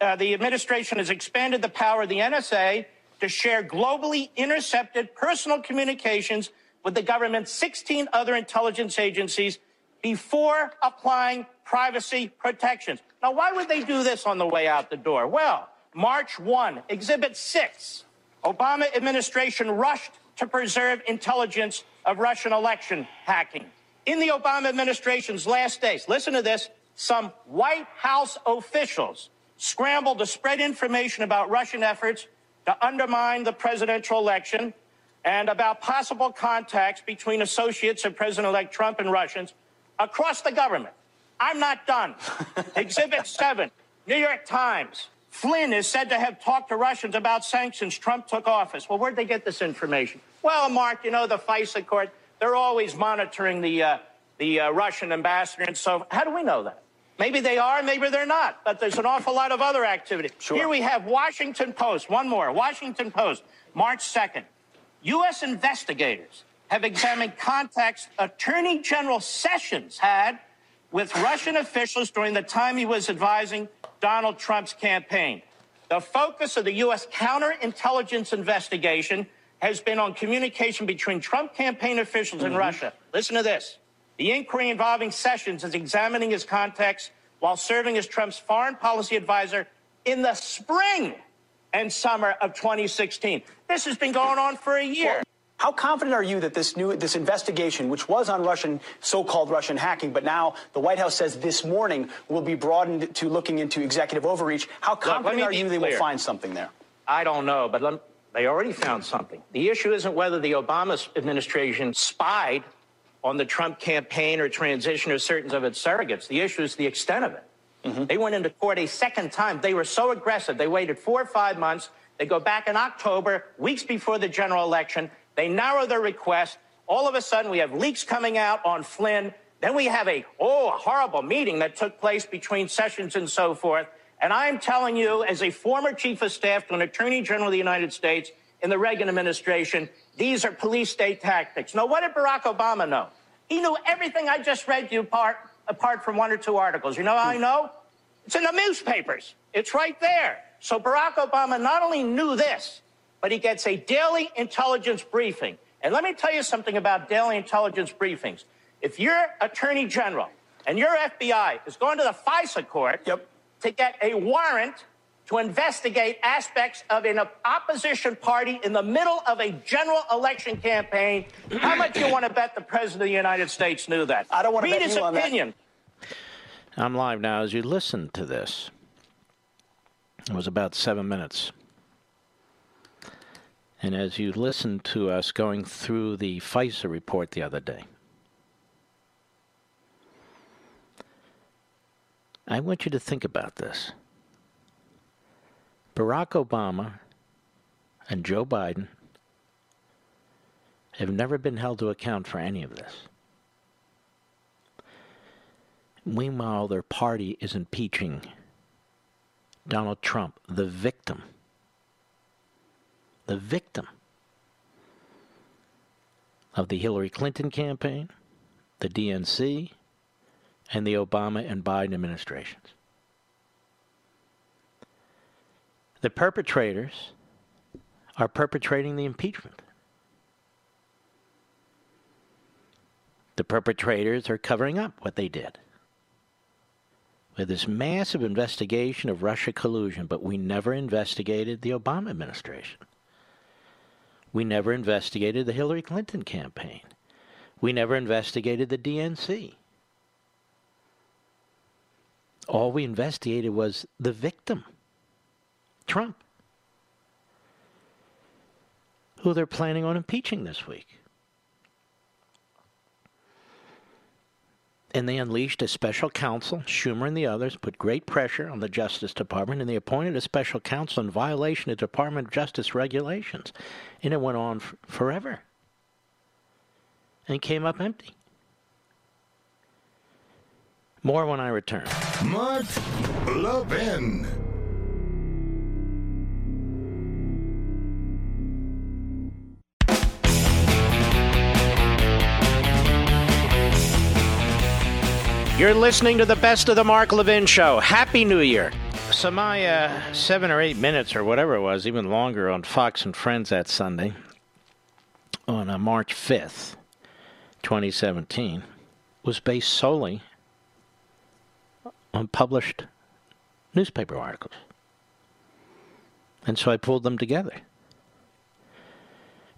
uh, the administration has expanded the power of the NSA to share globally intercepted personal communications with the government's 16 other intelligence agencies before applying privacy protections. Now, why would they do this on the way out the door? Well, March 1, Exhibit 6, Obama administration rushed to preserve intelligence of Russian election hacking. In the Obama administration's last days, listen to this, some White House officials scrambled to spread information about Russian efforts to undermine the presidential election and about possible contacts between associates of President-elect Trump and Russians across the government. I'm not done. Exhibit 7, New York Times. Flynn is said to have talked to Russians about sanctions Trump took office. Well, where'd they get this information? Well, Mark, you know, the FISA court, they're always monitoring the, uh, the uh, Russian ambassador and so How do we know that? Maybe they are, maybe they're not, but there's an awful lot of other activity. Sure. Here we have Washington Post, one more, Washington Post, March 2nd. U.S. investigators have examined contacts Attorney General Sessions had with Russian officials during the time he was advising Donald Trump's campaign. The focus of the U.S. counterintelligence investigation has been on communication between Trump campaign officials and mm-hmm. Russia. Listen to this. The inquiry involving Sessions is examining his contacts while serving as Trump's foreign policy advisor in the spring and summer of 2016. This has been going on for a year. How confident are you that this new this investigation, which was on Russian so-called Russian hacking, but now the White House says this morning will be broadened to looking into executive overreach? How confident me are you they will find something there? I don't know, but they already found something. The issue isn't whether the Obama administration spied on the Trump campaign or transition or certain of its surrogates. The issue is the extent of it. Mm-hmm. They went into court a second time. They were so aggressive. They waited four or five months. They go back in October, weeks before the general election. They narrow their request. All of a sudden, we have leaks coming out on Flynn. Then we have a, oh, a horrible meeting that took place between Sessions and so forth. And I'm telling you, as a former chief of staff to an attorney general of the United States in the Reagan administration, these are police state tactics. Now, what did Barack Obama know? He knew everything I just read to you apart, apart from one or two articles. You know how I hmm. know? It's in the newspapers. It's right there. So Barack Obama not only knew this, but he gets a daily intelligence briefing. And let me tell you something about daily intelligence briefings. If your attorney general and your FBI is going to the FISA court Yep. to get a warrant to investigate aspects of an opposition party in the middle of a general election campaign, how much do you want to bet the president of the United States knew that? I don't wanna Read bet his you on that. opinion. I'm live now as you listen to this. It was about seven minutes. And as you listened to us going through the FISA report the other day, I want you to think about this. Barack Obama and Joe Biden have never been held to account for any of this. Meanwhile, their party is impeaching Donald Trump, the victim. The victim of the Hillary Clinton campaign, the DNC, and the Obama and Biden administrations. The perpetrators are perpetrating the impeachment. The perpetrators are covering up what they did with this massive investigation of Russia collusion, but we never investigated the Obama administration. We never investigated the Hillary Clinton campaign. We never investigated the DNC. All we investigated was the victim, Trump, who they're planning on impeaching this week. And they unleashed a special counsel. Schumer and the others put great pressure on the Justice Department, and they appointed a special counsel in violation of Department of Justice regulations. And it went on f- forever. And it came up empty. More when I return. Mark Levin. You're listening to the best of the Mark Levin Show. Happy New Year. So, my uh, seven or eight minutes, or whatever it was, even longer, on Fox and Friends that Sunday, on uh, March 5th, 2017, was based solely on published newspaper articles. And so I pulled them together.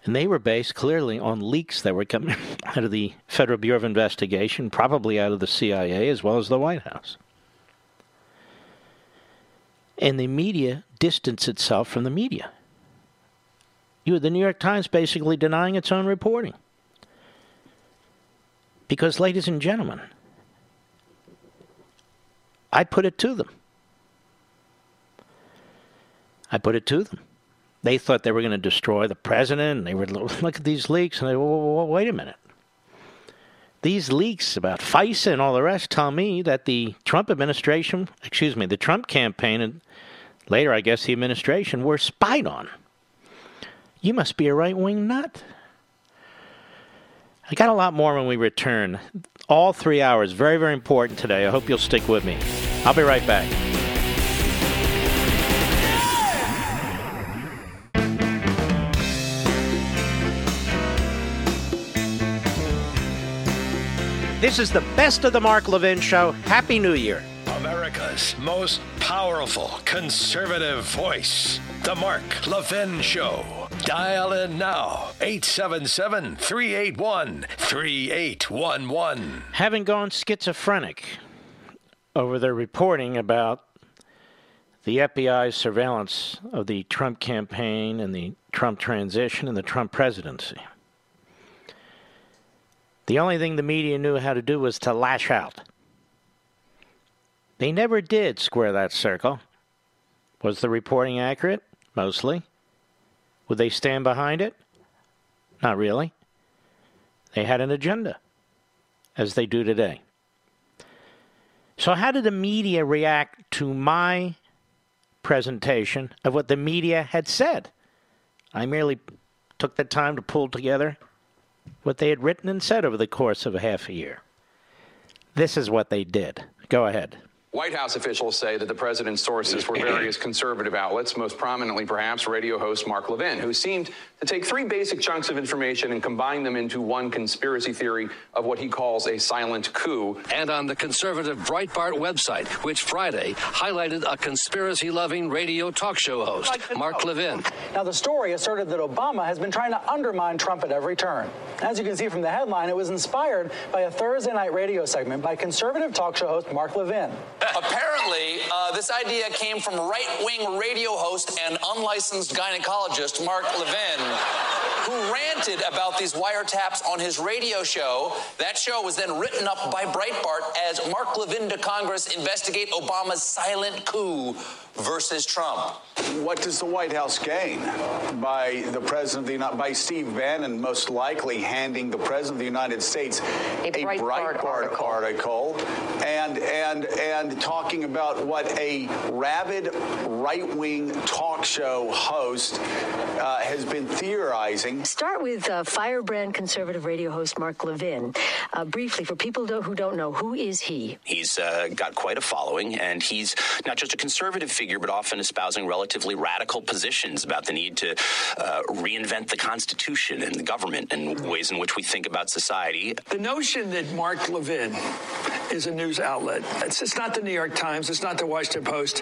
And they were based clearly on leaks that were coming out of the Federal Bureau of Investigation, probably out of the CIA, as well as the White House. And the media distanced itself from the media. You the New York Times basically denying its own reporting. Because, ladies and gentlemen, I put it to them. I put it to them they thought they were going to destroy the president. And they were look at these leaks, and they whoa, wait a minute. These leaks about FISA and all the rest tell me that the Trump administration, excuse me, the Trump campaign, and later I guess the administration, were spied on. You must be a right wing nut. I got a lot more when we return. All three hours, very, very important today. I hope you'll stick with me. I'll be right back. This is the best of the Mark Levin Show. Happy New Year. America's most powerful conservative voice. The Mark Levin Show. Dial in now 877 381 3811. Having gone schizophrenic over their reporting about the FBI's surveillance of the Trump campaign and the Trump transition and the Trump presidency. The only thing the media knew how to do was to lash out. They never did square that circle. Was the reporting accurate? Mostly. Would they stand behind it? Not really. They had an agenda, as they do today. So, how did the media react to my presentation of what the media had said? I merely took the time to pull together what they had written and said over the course of a half a year. This is what they did. Go ahead. White House officials say that the president's sources were various conservative outlets, most prominently perhaps radio host Mark Levin, who seemed to take three basic chunks of information and combine them into one conspiracy theory of what he calls a silent coup. And on the conservative Breitbart website, which Friday highlighted a conspiracy loving radio talk show host, Mark Levin. Now, the story asserted that Obama has been trying to undermine Trump at every turn. As you can see from the headline, it was inspired by a Thursday night radio segment by conservative talk show host Mark Levin. Apparently, uh, this idea came from right wing radio host and unlicensed gynecologist Mark Levin. who ranted about these wiretaps on his radio show. That show was then written up by Breitbart as Mark Levin to Congress investigate Obama's silent coup versus Trump. What does the White House gain by the president of the United by Steve Bannon most likely handing the president of the United States a, a Breitbart, Breitbart article. article and and and talking about what a rabid right-wing talk show host uh, has been theorizing. Start with uh, firebrand conservative radio host Mark Levin. Uh, briefly, for people who don't know, who is he? He's uh, got quite a following, and he's not just a conservative figure, but often espousing relatively radical positions about the need to uh, reinvent the Constitution and the government and ways in which we think about society. The notion that Mark Levin is a news outlet, it's, it's not the New York Times, it's not the Washington Post,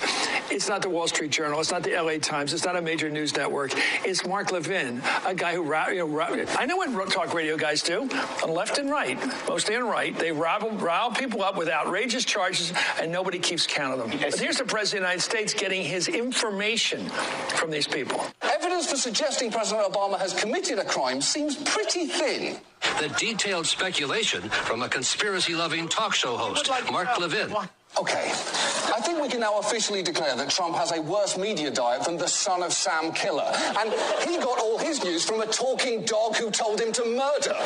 it's not the Wall Street Journal, it's not the LA Times, it's not a major news network. It's Mark Levin, a guy who, you know, I know what talk radio guys do, on left and right, mostly on right. They rile, rile people up with outrageous charges, and nobody keeps count of them. Yes. But here's the President of the United States getting his information from these people. Evidence for suggesting President Obama has committed a crime seems pretty thin. The detailed speculation from a conspiracy loving talk show host, Mark Levin. Okay, I think we can now officially declare that Trump has a worse media diet than the son of Sam Killer. And he got all his news from a talking dog who told him to murder.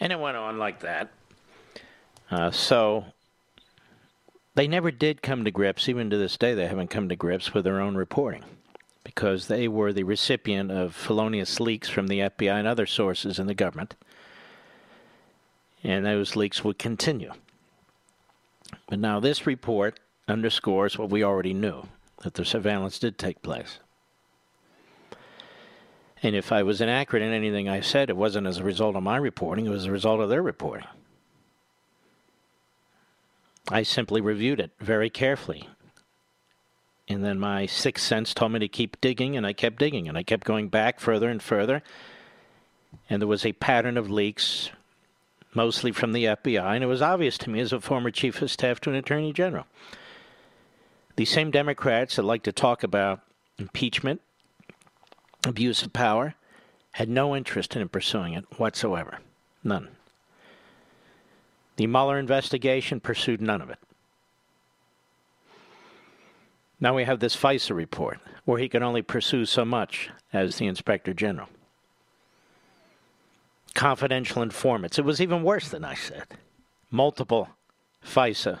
And it went on like that. Uh, so they never did come to grips, even to this day, they haven't come to grips with their own reporting because they were the recipient of felonious leaks from the FBI and other sources in the government. And those leaks would continue. But now this report underscores what we already knew that the surveillance did take place. And if I was inaccurate in anything I said, it wasn't as a result of my reporting, it was a result of their reporting. I simply reviewed it very carefully. And then my sixth sense told me to keep digging, and I kept digging, and I kept going back further and further. And there was a pattern of leaks mostly from the FBI, and it was obvious to me as a former chief of staff to an attorney general. These same Democrats that like to talk about impeachment, abuse of power, had no interest in pursuing it whatsoever. None. The Mueller investigation pursued none of it. Now we have this FISA report, where he can only pursue so much as the Inspector General confidential informants. It was even worse than I said. Multiple FISA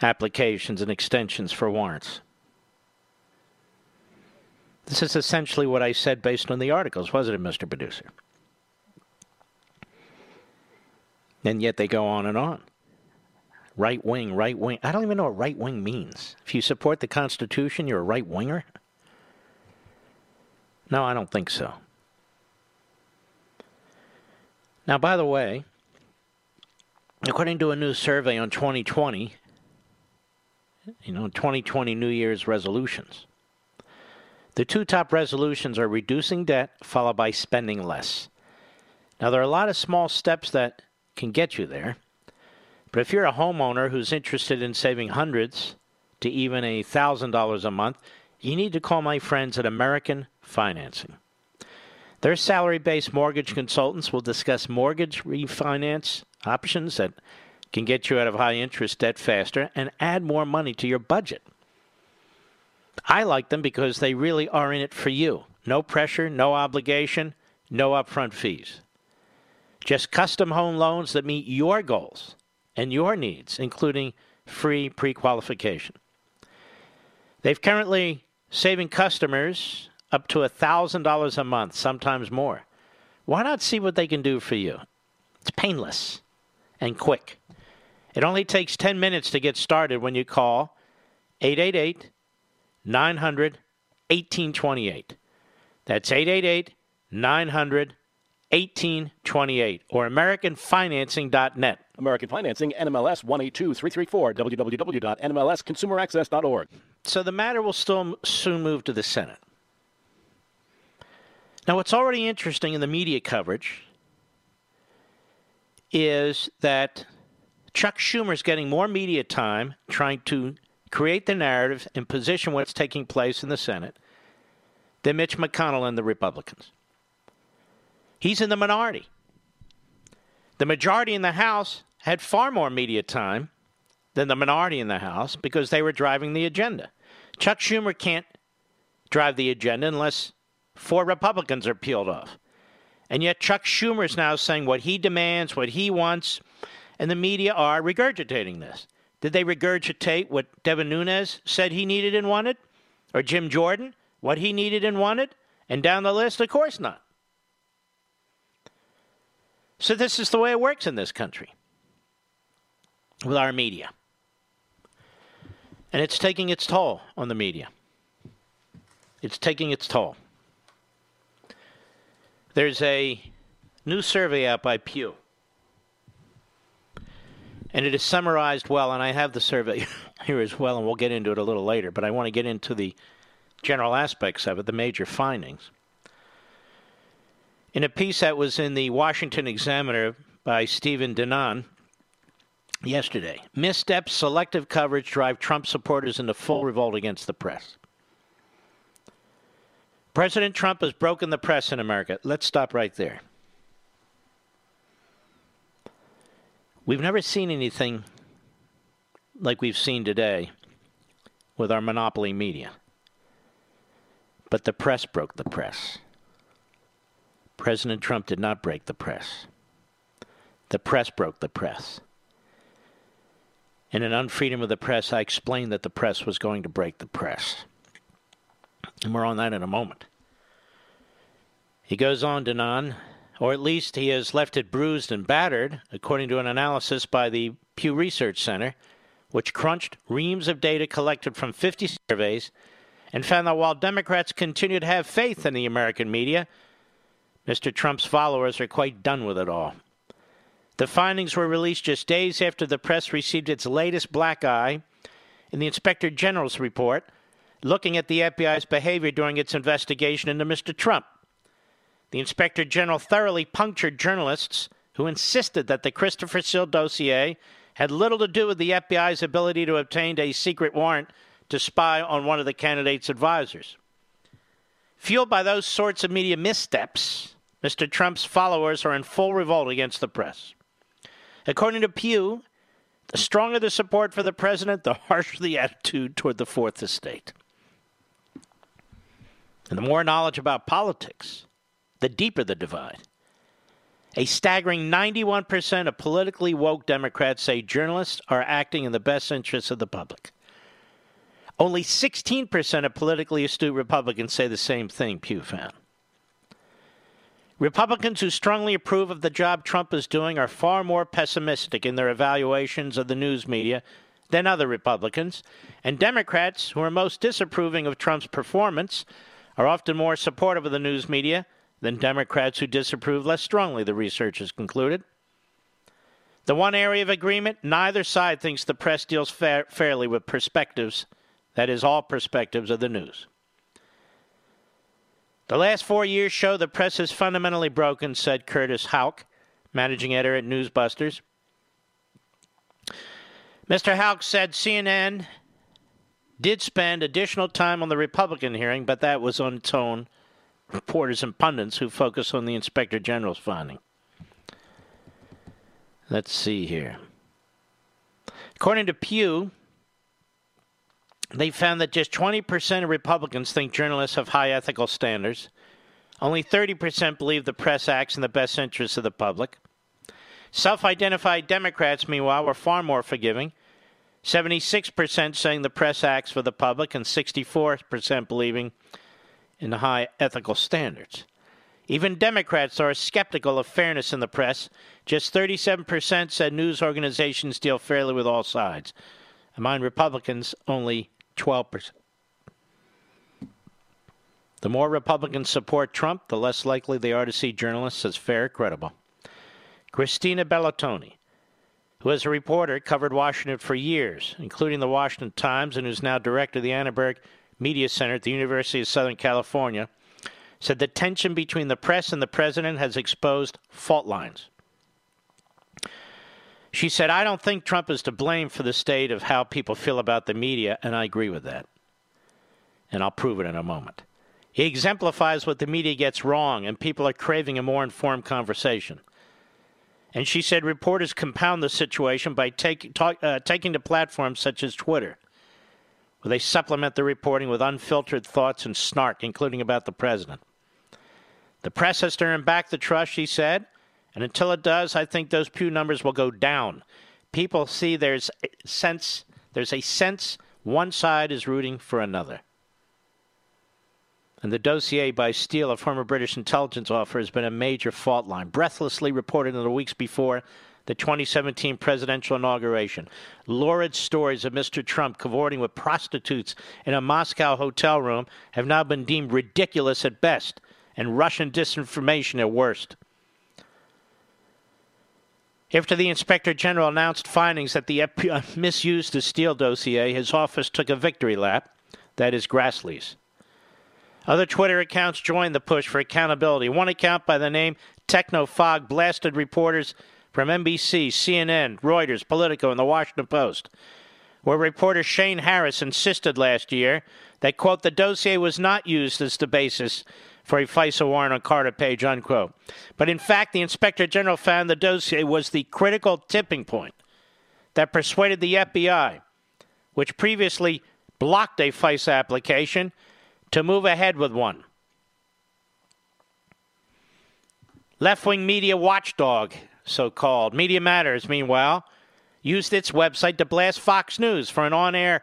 applications and extensions for warrants. This is essentially what I said based on the articles, wasn't it, Mr. Producer? And yet they go on and on. Right wing, right wing. I don't even know what right wing means. If you support the Constitution, you're a right winger? No, I don't think so. Now, by the way, according to a new survey on 2020, you know, 2020 New Year's resolutions, the two top resolutions are reducing debt, followed by spending less. Now, there are a lot of small steps that can get you there, but if you're a homeowner who's interested in saving hundreds to even a $1,000 a month, you need to call my friends at American Financing. Their salary based mortgage consultants will discuss mortgage refinance options that can get you out of high interest debt faster and add more money to your budget. I like them because they really are in it for you. No pressure, no obligation, no upfront fees. Just custom home loans that meet your goals and your needs, including free pre qualification. They've currently saving customers up to $1,000 a month, sometimes more. Why not see what they can do for you? It's painless and quick. It only takes 10 minutes to get started when you call 888 900 1828. That's 888 900 1828 or AmericanFinancing.net. American Financing, NMLS 182334, www.nmlsconsumeraccess.org. So the matter will still soon move to the Senate. Now, what's already interesting in the media coverage is that Chuck Schumer is getting more media time trying to create the narrative and position what's taking place in the Senate than Mitch McConnell and the Republicans. He's in the minority. The majority in the House had far more media time than the minority in the House because they were driving the agenda. Chuck Schumer can't drive the agenda unless four Republicans are peeled off. And yet Chuck Schumer is now saying what he demands, what he wants, and the media are regurgitating this. Did they regurgitate what Devin Nunes said he needed and wanted? Or Jim Jordan, what he needed and wanted? And down the list, of course not. So this is the way it works in this country with our media. And it's taking its toll on the media. It's taking its toll. There's a new survey out by Pew. And it is summarized well, and I have the survey here as well, and we'll get into it a little later, but I want to get into the general aspects of it, the major findings. In a piece that was in the Washington Examiner by Stephen Dinan yesterday, missteps, selective coverage drive Trump supporters into full revolt against the press. President Trump has broken the press in America. Let's stop right there. We've never seen anything like we've seen today with our monopoly media. But the press broke the press. President Trump did not break the press. The press broke the press. In an unfreedom of the press, I explained that the press was going to break the press. And we're on that in a moment. He goes on, Dinan, or at least he has left it bruised and battered, according to an analysis by the Pew Research Center, which crunched reams of data collected from 50 surveys and found that while Democrats continue to have faith in the American media, Mr. Trump's followers are quite done with it all. The findings were released just days after the press received its latest black eye in the Inspector General's report looking at the FBI's behavior during its investigation into Mr. Trump. The Inspector General thoroughly punctured journalists who insisted that the Christopher Steele dossier had little to do with the FBI's ability to obtain a secret warrant to spy on one of the candidate's advisors. Fueled by those sorts of media missteps, Mr. Trump's followers are in full revolt against the press. According to Pew, the stronger the support for the president, the harsher the attitude toward the fourth estate. And the more knowledge about politics, the deeper the divide. A staggering 91% of politically woke Democrats say journalists are acting in the best interests of the public. Only 16% of politically astute Republicans say the same thing, Pew found. Republicans who strongly approve of the job Trump is doing are far more pessimistic in their evaluations of the news media than other Republicans, and Democrats who are most disapproving of Trump's performance are often more supportive of the news media than Democrats who disapprove less strongly, the research has concluded. The one area of agreement neither side thinks the press deals fair, fairly with perspectives, that is, all perspectives of the news. The last four years show the press is fundamentally broken, said Curtis Houck, managing editor at Newsbusters. Mr. Houck said CNN did spend additional time on the Republican hearing, but that was on its own reporters and pundits who focus on the Inspector General's finding. Let's see here. According to Pew, they found that just 20% of Republicans think journalists have high ethical standards. Only 30% believe the press acts in the best interests of the public. Self identified Democrats, meanwhile, were far more forgiving. 76% saying the press acts for the public, and 64% believing in the high ethical standards. Even Democrats are skeptical of fairness in the press. Just 37% said news organizations deal fairly with all sides. Among Republicans, only 12%. The more Republicans support Trump, the less likely they are to see journalists as fair, credible. Christina Bellantoni, who as a reporter covered Washington for years, including the Washington Times, and who's now director of the Annenberg Media Center at the University of Southern California, said the tension between the press and the president has exposed fault lines. She said, I don't think Trump is to blame for the state of how people feel about the media, and I agree with that. And I'll prove it in a moment. He exemplifies what the media gets wrong, and people are craving a more informed conversation. And she said reporters compound the situation by take, talk, uh, taking to platforms such as Twitter, where they supplement the reporting with unfiltered thoughts and snark, including about the president. The press has to earn back the trust, she said, and until it does, I think those Pew numbers will go down. People see there's a sense, there's a sense one side is rooting for another. And the dossier by Steele, a former British intelligence officer, has been a major fault line, breathlessly reported in the weeks before the 2017 presidential inauguration. Lurid stories of Mr. Trump cavorting with prostitutes in a Moscow hotel room have now been deemed ridiculous at best and Russian disinformation at worst. After the Inspector General announced findings that the FBI misused the Steele dossier, his office took a victory lap. That is Grassley's. Other Twitter accounts joined the push for accountability. One account by the name Technofog blasted reporters from NBC, CNN, Reuters, Politico, and the Washington Post, where reporter Shane Harris insisted last year that, quote, the dossier was not used as the basis for a FISA warrant on Carter Page, unquote. But in fact, the Inspector General found the dossier was the critical tipping point that persuaded the FBI, which previously blocked a FISA application, to move ahead with one. Left wing media watchdog, so called. Media Matters, meanwhile, used its website to blast Fox News for an on air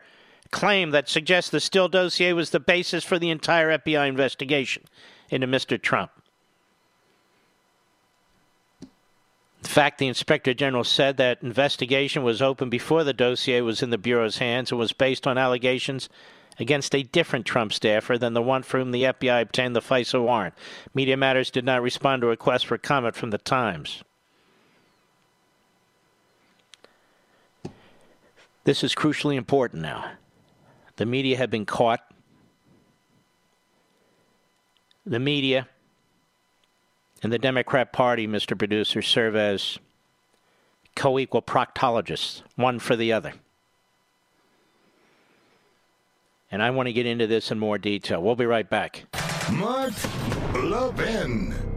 claim that suggests the Steele dossier was the basis for the entire FBI investigation into Mr. Trump. In fact, the Inspector General said that investigation was open before the dossier was in the Bureau's hands and was based on allegations against a different Trump staffer than the one for whom the FBI obtained the FISA warrant. Media Matters did not respond to a request for comment from the Times. This is crucially important now. The media have been caught. The media and the Democrat Party, Mr. Producer, serve as co equal proctologists, one for the other. And I want to get into this in more detail. We'll be right back. Mark Levin.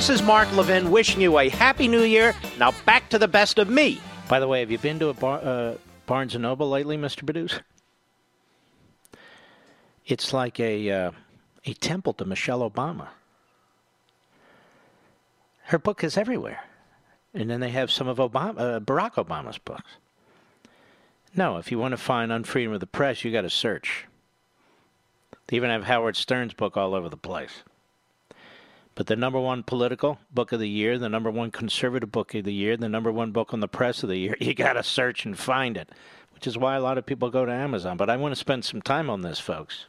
This is Mark Levin wishing you a happy new year. Now back to the best of me. By the way, have you been to a bar, uh, Barnes Noble lately, Mr. Producer? It's like a uh, a temple to Michelle Obama. Her book is everywhere, and then they have some of Obama, uh, Barack Obama's books. No, if you want to find Unfreedom of the Press, you got to search. They even have Howard Stern's book all over the place. But the number one political book of the year, the number one conservative book of the year, the number one book on the press of the year, you got to search and find it, which is why a lot of people go to Amazon. But I want to spend some time on this, folks,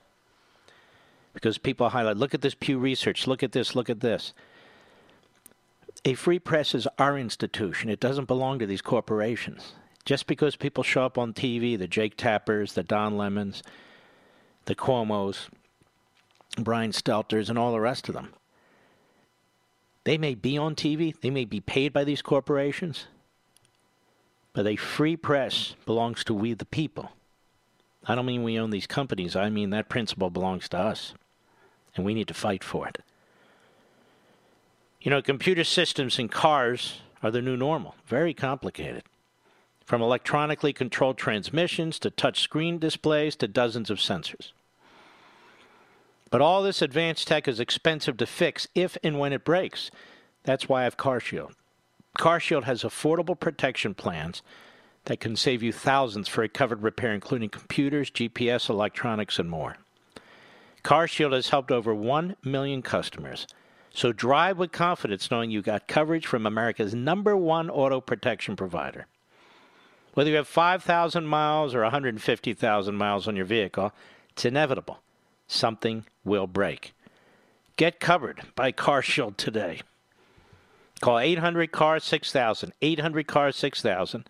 because people highlight look at this Pew Research, look at this, look at this. A free press is our institution, it doesn't belong to these corporations. Just because people show up on TV, the Jake Tappers, the Don Lemons, the Cuomo's, Brian Stelters, and all the rest of them they may be on TV, they may be paid by these corporations, but a free press belongs to we the people. I don't mean we own these companies, I mean that principle belongs to us, and we need to fight for it. You know, computer systems in cars are the new normal, very complicated. From electronically controlled transmissions to touch screen displays to dozens of sensors. But all this advanced tech is expensive to fix if and when it breaks. That's why I have CarShield. CarShield has affordable protection plans that can save you thousands for a covered repair, including computers, GPS, electronics, and more. CarShield has helped over 1 million customers. So drive with confidence knowing you got coverage from America's number one auto protection provider. Whether you have 5,000 miles or 150,000 miles on your vehicle, it's inevitable something will break. Get covered by CarShield today. Call 800 CAR 6000, 800 CAR 6000,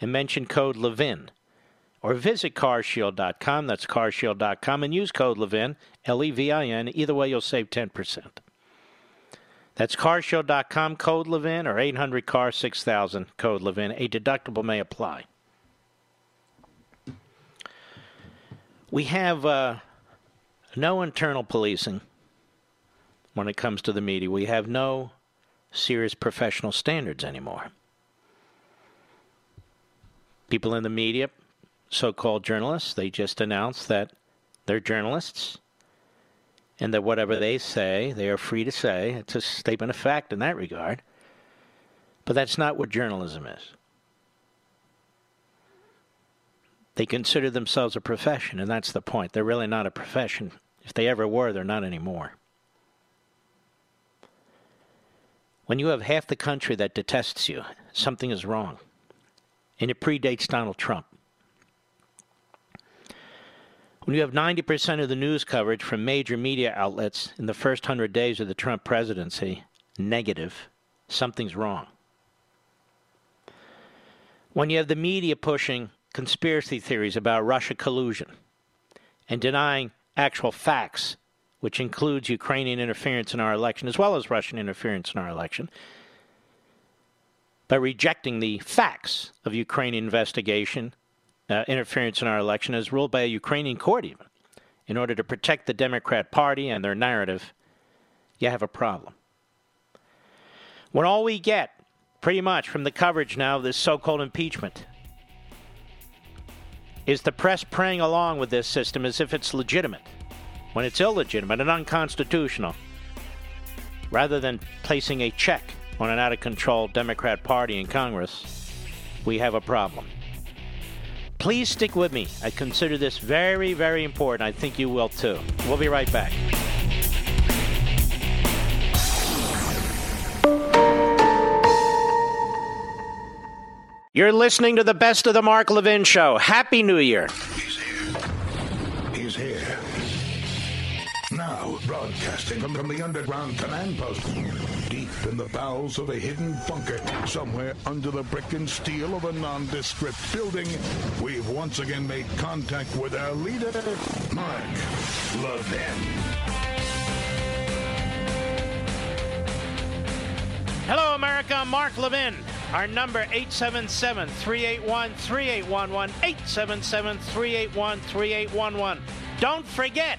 and mention code LEVIN. or visit carshield.com. That's carshield.com and use code Levin, L E V I N. Either way, you'll save 10%. That's carshield.com, code Levin, or 800 car 6000, code Levin. A deductible may apply. We have uh, no internal policing when it comes to the media. We have no serious professional standards anymore. People in the media, so called journalists, they just announce that they're journalists and that whatever they say, they are free to say. It's a statement of fact in that regard. But that's not what journalism is. They consider themselves a profession, and that's the point. They're really not a profession. If they ever were, they're not anymore. When you have half the country that detests you, something is wrong. And it predates Donald Trump. When you have 90% of the news coverage from major media outlets in the first 100 days of the Trump presidency negative, something's wrong. When you have the media pushing conspiracy theories about Russia collusion and denying actual facts, which includes Ukrainian interference in our election as well as Russian interference in our election, by rejecting the facts of Ukrainian investigation uh, interference in our election as ruled by a Ukrainian court, even, in order to protect the Democrat Party and their narrative, you have a problem. When all we get, pretty much, from the coverage now of this so called impeachment is the press praying along with this system as if it's legitimate, when it's illegitimate and unconstitutional, rather than placing a check on an out of control Democrat Party in Congress, we have a problem. Please stick with me. I consider this very, very important. I think you will too. We'll be right back. You're listening to the best of the Mark Levin Show. Happy New Year. He's here. He's here. Now, broadcasting from, from the underground command post, deep in the bowels of a hidden bunker, somewhere under the brick and steel of a nondescript building, we've once again made contact with our leader, Mark Levin. Hello, America. Mark Levin. Our number 877 381 3811. 877 381 3811. Don't forget,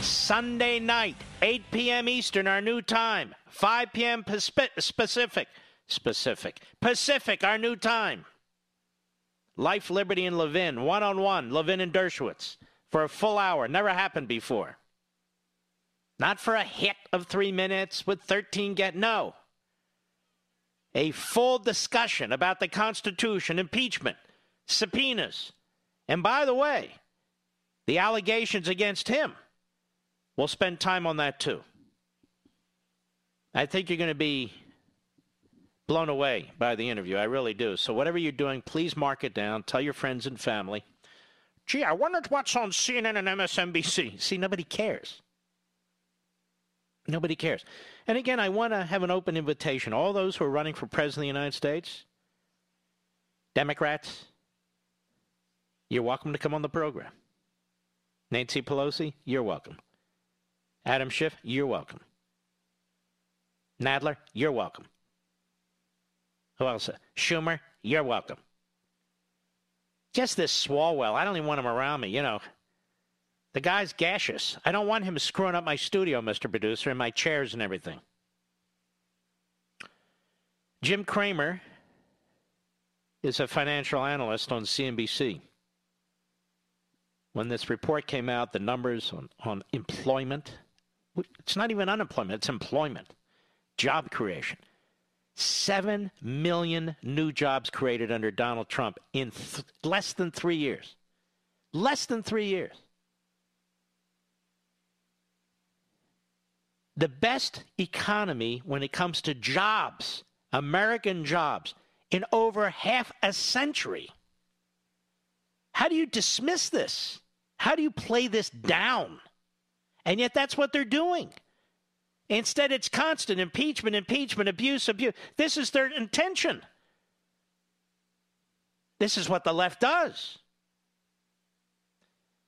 Sunday night, 8 p.m. Eastern, our new time. 5 p.m. Pacific. Specific. Pacific, our new time. Life, Liberty, and Levin, one on one, Levin and Dershowitz, for a full hour. Never happened before. Not for a hit of three minutes with 13 get. No. A full discussion about the Constitution, impeachment, subpoenas. And by the way, the allegations against him. We'll spend time on that too. I think you're going to be blown away by the interview. I really do. So, whatever you're doing, please mark it down. Tell your friends and family. Gee, I wondered what's on CNN and MSNBC. See, nobody cares. Nobody cares. And again, I want to have an open invitation. All those who are running for president of the United States, Democrats, you're welcome to come on the program. Nancy Pelosi, you're welcome. Adam Schiff, you're welcome. Nadler, you're welcome. Who else? Schumer, you're welcome. Just this Swalwell, I don't even want him around me, you know. The guy's gaseous. I don't want him screwing up my studio, Mr. Producer, and my chairs and everything. Jim Cramer is a financial analyst on CNBC. When this report came out, the numbers on, on employment, it's not even unemployment, it's employment, job creation. Seven million new jobs created under Donald Trump in th- less than three years. Less than three years. The best economy when it comes to jobs, American jobs, in over half a century. How do you dismiss this? How do you play this down? And yet that's what they're doing. Instead, it's constant impeachment, impeachment, abuse, abuse. This is their intention. This is what the left does.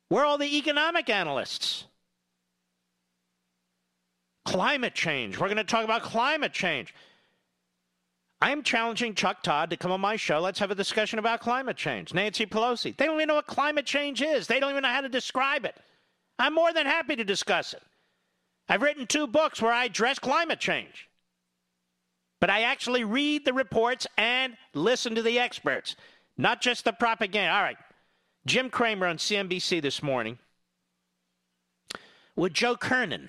Where are all the economic analysts? Climate change. We're going to talk about climate change. I am challenging Chuck Todd to come on my show. Let's have a discussion about climate change. Nancy Pelosi. They don't even know what climate change is, they don't even know how to describe it. I'm more than happy to discuss it. I've written two books where I address climate change. But I actually read the reports and listen to the experts, not just the propaganda. All right. Jim Cramer on CNBC this morning with Joe Kernan.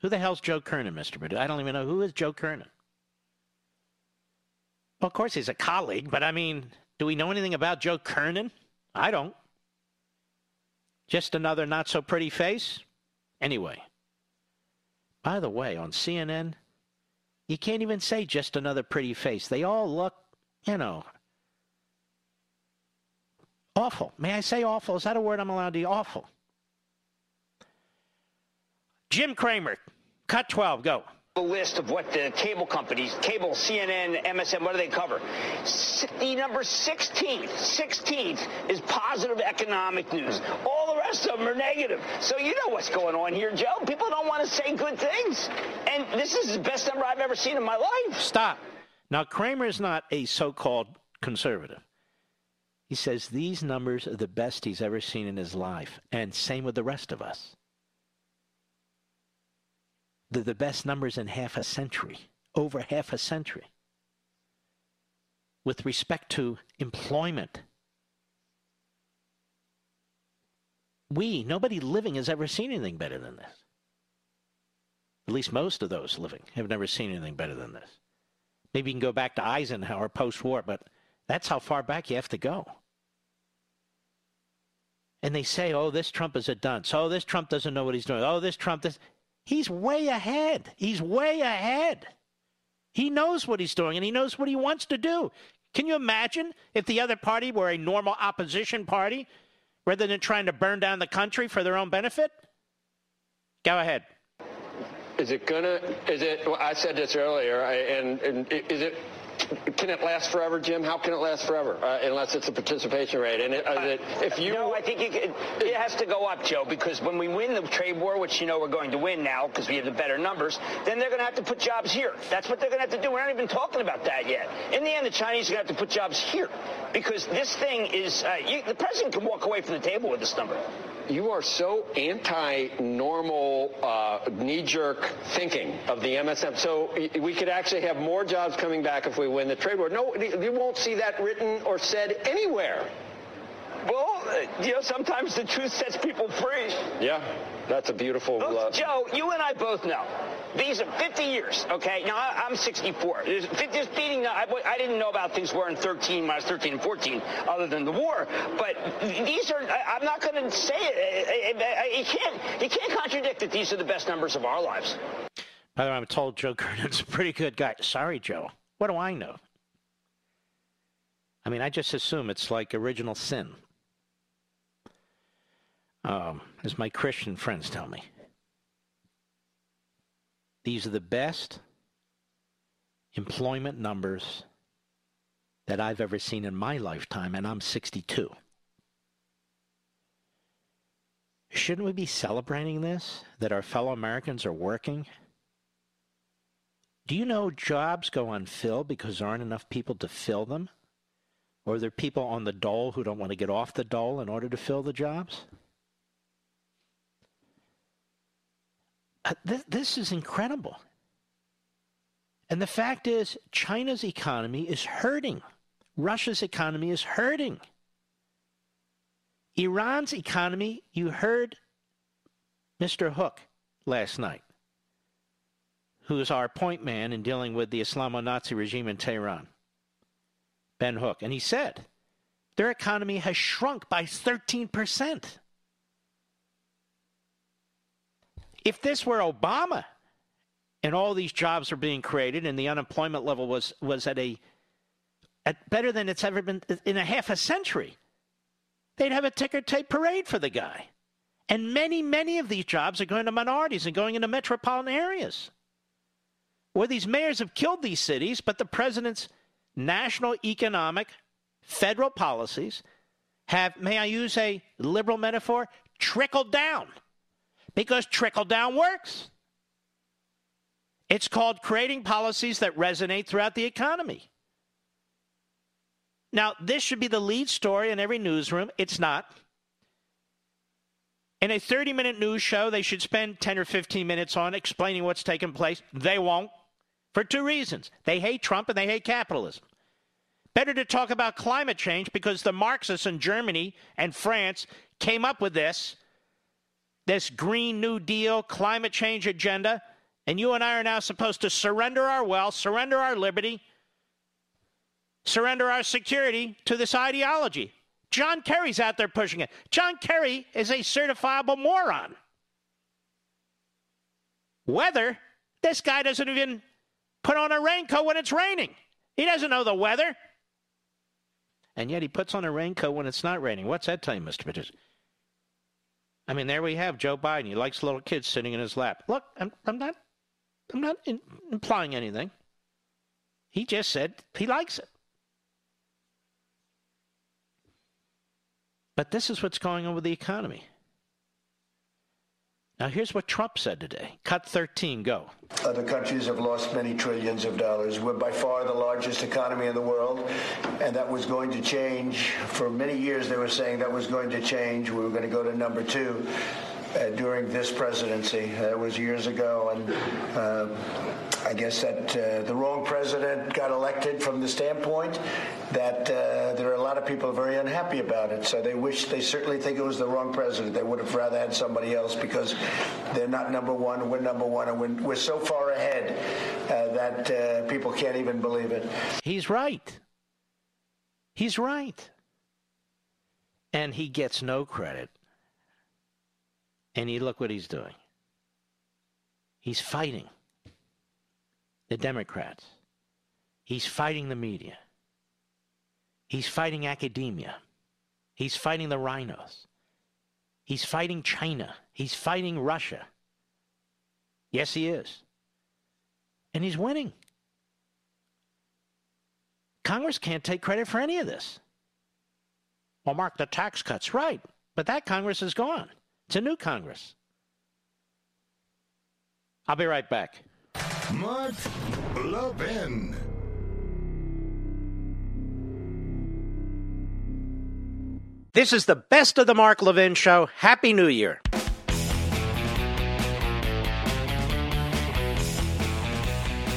Who the hell's Joe Kernan, Mr. Perdue? I don't even know. Who is Joe Kernan? Well, of course, he's a colleague, but I mean, do we know anything about Joe Kernan? I don't. Just another not so pretty face? Anyway. By the way, on CNN, you can't even say just another pretty face. They all look, you know, awful. May I say awful? Is that a word I'm allowed to use? Awful. Jim Cramer, cut 12, go the list of what the cable companies, cable, CNN, MSN, what do they cover? The number 16th, 16th is positive economic news. All the rest of them are negative. So you know what's going on here, Joe. People don't want to say good things. And this is the best number I've ever seen in my life. Stop. Now, Cramer is not a so called conservative. He says these numbers are the best he's ever seen in his life. And same with the rest of us the, the best numbers in half a century, over half a century, with respect to employment. We, nobody living has ever seen anything better than this. At least most of those living have never seen anything better than this. Maybe you can go back to Eisenhower post war, but that's how far back you have to go. And they say, oh, this Trump is a dunce. Oh, this Trump doesn't know what he's doing. Oh, this Trump, this. He's way ahead. He's way ahead. He knows what he's doing and he knows what he wants to do. Can you imagine if the other party were a normal opposition party rather than trying to burn down the country for their own benefit? Go ahead. Is it gonna? Is it? Well, I said this earlier, and, and is it can it last forever, Jim? How can it last forever uh, unless it's a participation rate? And it, uh, it, if you no, I think it, it has to go up, Joe, because when we win the trade war, which you know we're going to win now because we have the better numbers, then they're going to have to put jobs here. That's what they're going to have to do. We're not even talking about that yet. In the end, the Chinese are going to have to put jobs here because this thing is uh, you, the president can walk away from the table with this number you are so anti-normal, uh, knee-jerk thinking of the MSM. So we could actually have more jobs coming back if we win the trade war. No, you won't see that written or said anywhere. Well, uh, you know, sometimes the truth sets people free. Yeah, that's a beautiful. Look, uh, Joe, you and I both know these are 50 years. Okay, now I, am 64. Just beating. I, I didn't know about things were in 13, minus 13 and 14, other than the war. But these are. I, am not going to say it. You can't. You can't contradict that these are the best numbers of our lives. By the way, I'm told Joe Kernan's a pretty good guy. Sorry, Joe. What do I know? I mean, I just assume it's like original sin um, as my Christian friends tell me. These are the best employment numbers that I've ever seen in my lifetime, and I'm 62. Shouldn't we be celebrating this? That our fellow Americans are working? Do you know jobs go unfilled because there aren't enough people to fill them? Or are there people on the dole who don't want to get off the dole in order to fill the jobs? Uh, th- this is incredible. And the fact is, China's economy is hurting. Russia's economy is hurting. Iran's economy, you heard Mr. Hook last night, who is our point man in dealing with the Islamo Nazi regime in Tehran, Ben Hook. And he said their economy has shrunk by 13%. If this were Obama and all these jobs were being created and the unemployment level was, was at a at better than it's ever been in a half a century, they'd have a ticker tape parade for the guy. And many, many of these jobs are going to minorities and going into metropolitan areas where these mayors have killed these cities, but the president's national economic federal policies have, may I use a liberal metaphor, trickled down because trickle down works. It's called creating policies that resonate throughout the economy. Now, this should be the lead story in every newsroom. It's not. In a 30 minute news show, they should spend 10 or 15 minutes on explaining what's taking place. They won't for two reasons they hate Trump and they hate capitalism. Better to talk about climate change because the Marxists in Germany and France came up with this this Green New Deal climate change agenda. And you and I are now supposed to surrender our wealth, surrender our liberty, surrender our security to this ideology. John Kerry's out there pushing it. John Kerry is a certifiable moron. Weather, this guy doesn't even put on a raincoat when it's raining. He doesn't know the weather. And yet he puts on a raincoat when it's not raining. What's that tell you, Mr. Pitchers? I mean, there we have Joe Biden. He likes little kids sitting in his lap. Look, I'm, I'm not, I'm not in, implying anything. He just said he likes it. But this is what's going on with the economy. Now, here's what Trump said today. Cut 13, go. Other countries have lost many trillions of dollars. We're by far the largest economy in the world, and that was going to change. For many years, they were saying that was going to change. We were going to go to number two uh, during this presidency. That was years ago, and uh, I guess that uh, the wrong president got elected from the standpoint that uh, there are a lot of people very unhappy about it. So they wish, they certainly think it was the wrong president. They would have rather had somebody else because they're not number one, we're number one, and we're, we're so far ahead uh, that uh, people can't even believe it. He's right. He's right. And he gets no credit. And you look what he's doing. He's fighting the Democrats. He's fighting the media. He's fighting academia. He's fighting the RINOs. He's fighting China. He's fighting Russia. Yes, he is. And he's winning. Congress can't take credit for any of this. Well, Mark, the tax cuts, right. But that Congress is gone. It's a new Congress. I'll be right back. Mark Levin. This is the best of the Mark Levin Show. Happy New Year.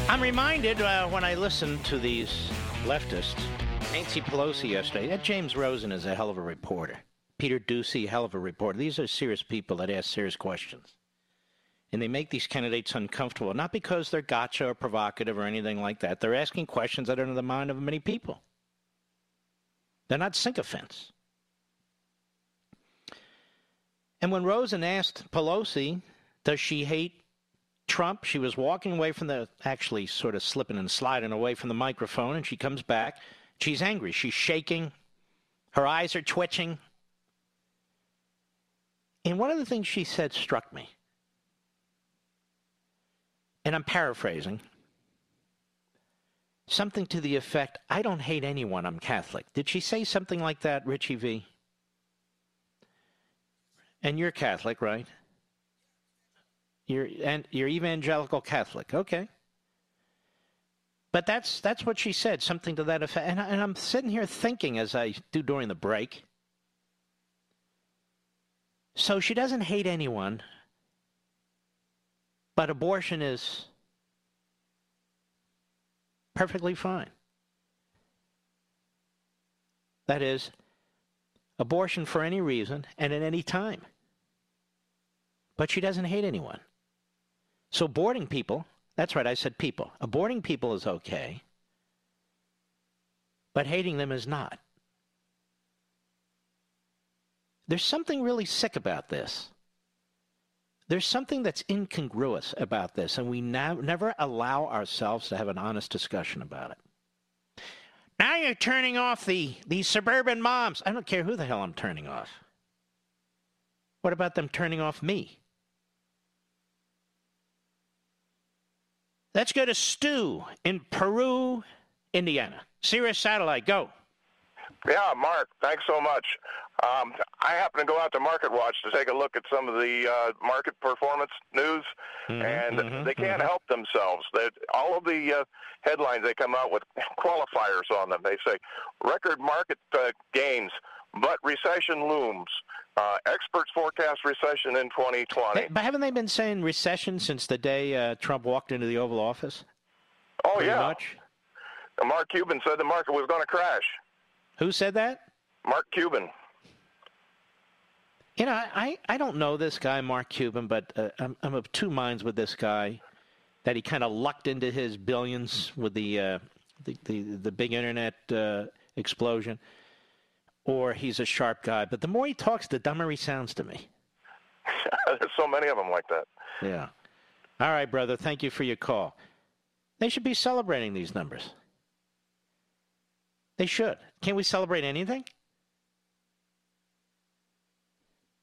I'm reminded uh, when I listen to these leftists, Nancy Pelosi yesterday, that James Rosen is a hell of a reporter. Peter Doocy, hell of a reporter. These are serious people that ask serious questions. And they make these candidates uncomfortable, not because they're gotcha or provocative or anything like that. They're asking questions that are in the mind of many people. They're not sycophants. And when Rosen asked Pelosi, does she hate Trump? She was walking away from the, actually sort of slipping and sliding away from the microphone, and she comes back. She's angry. She's shaking. Her eyes are twitching. And one of the things she said struck me. And I'm paraphrasing. Something to the effect, I don't hate anyone, I'm Catholic. Did she say something like that, Richie V? And you're Catholic, right? You're and you're evangelical Catholic, okay? But that's that's what she said, something to that effect. And, I, and I'm sitting here thinking, as I do during the break. So she doesn't hate anyone, but abortion is perfectly fine. That is, abortion for any reason and at any time. But she doesn't hate anyone. So boarding people, that's right, I said people. Aborting people is okay, but hating them is not. There's something really sick about this. There's something that's incongruous about this, and we never allow ourselves to have an honest discussion about it. Now you're turning off the, the suburban moms. I don't care who the hell I'm turning off. What about them turning off me? Let's go to Stu in Peru, Indiana. Sirius Satellite, go. Yeah, Mark, thanks so much. Um, I happen to go out to Market Watch to take a look at some of the uh, market performance news, Mm-hmm, and mhm, they can't mhm. help themselves. That all of the uh, headlines they come out with qualifiers on them. They say record market uh, gains, but recession looms. Uh, experts forecast recession in 2020. Hey, but haven't they been saying recession since the day uh, Trump walked into the Oval Office? oh Pretty yeah, much. Mark Cuban said the market was going to crash. Who said that? Mark Cuban. You know, I, I don't know this guy, Mark Cuban, but uh, I'm, I'm of two minds with this guy. That he kind of lucked into his billions with the uh, the, the the big internet uh, explosion, or he's a sharp guy. But the more he talks, the dumber he sounds to me. There's so many of them like that. Yeah. All right, brother. Thank you for your call. They should be celebrating these numbers. They should. Can we celebrate anything?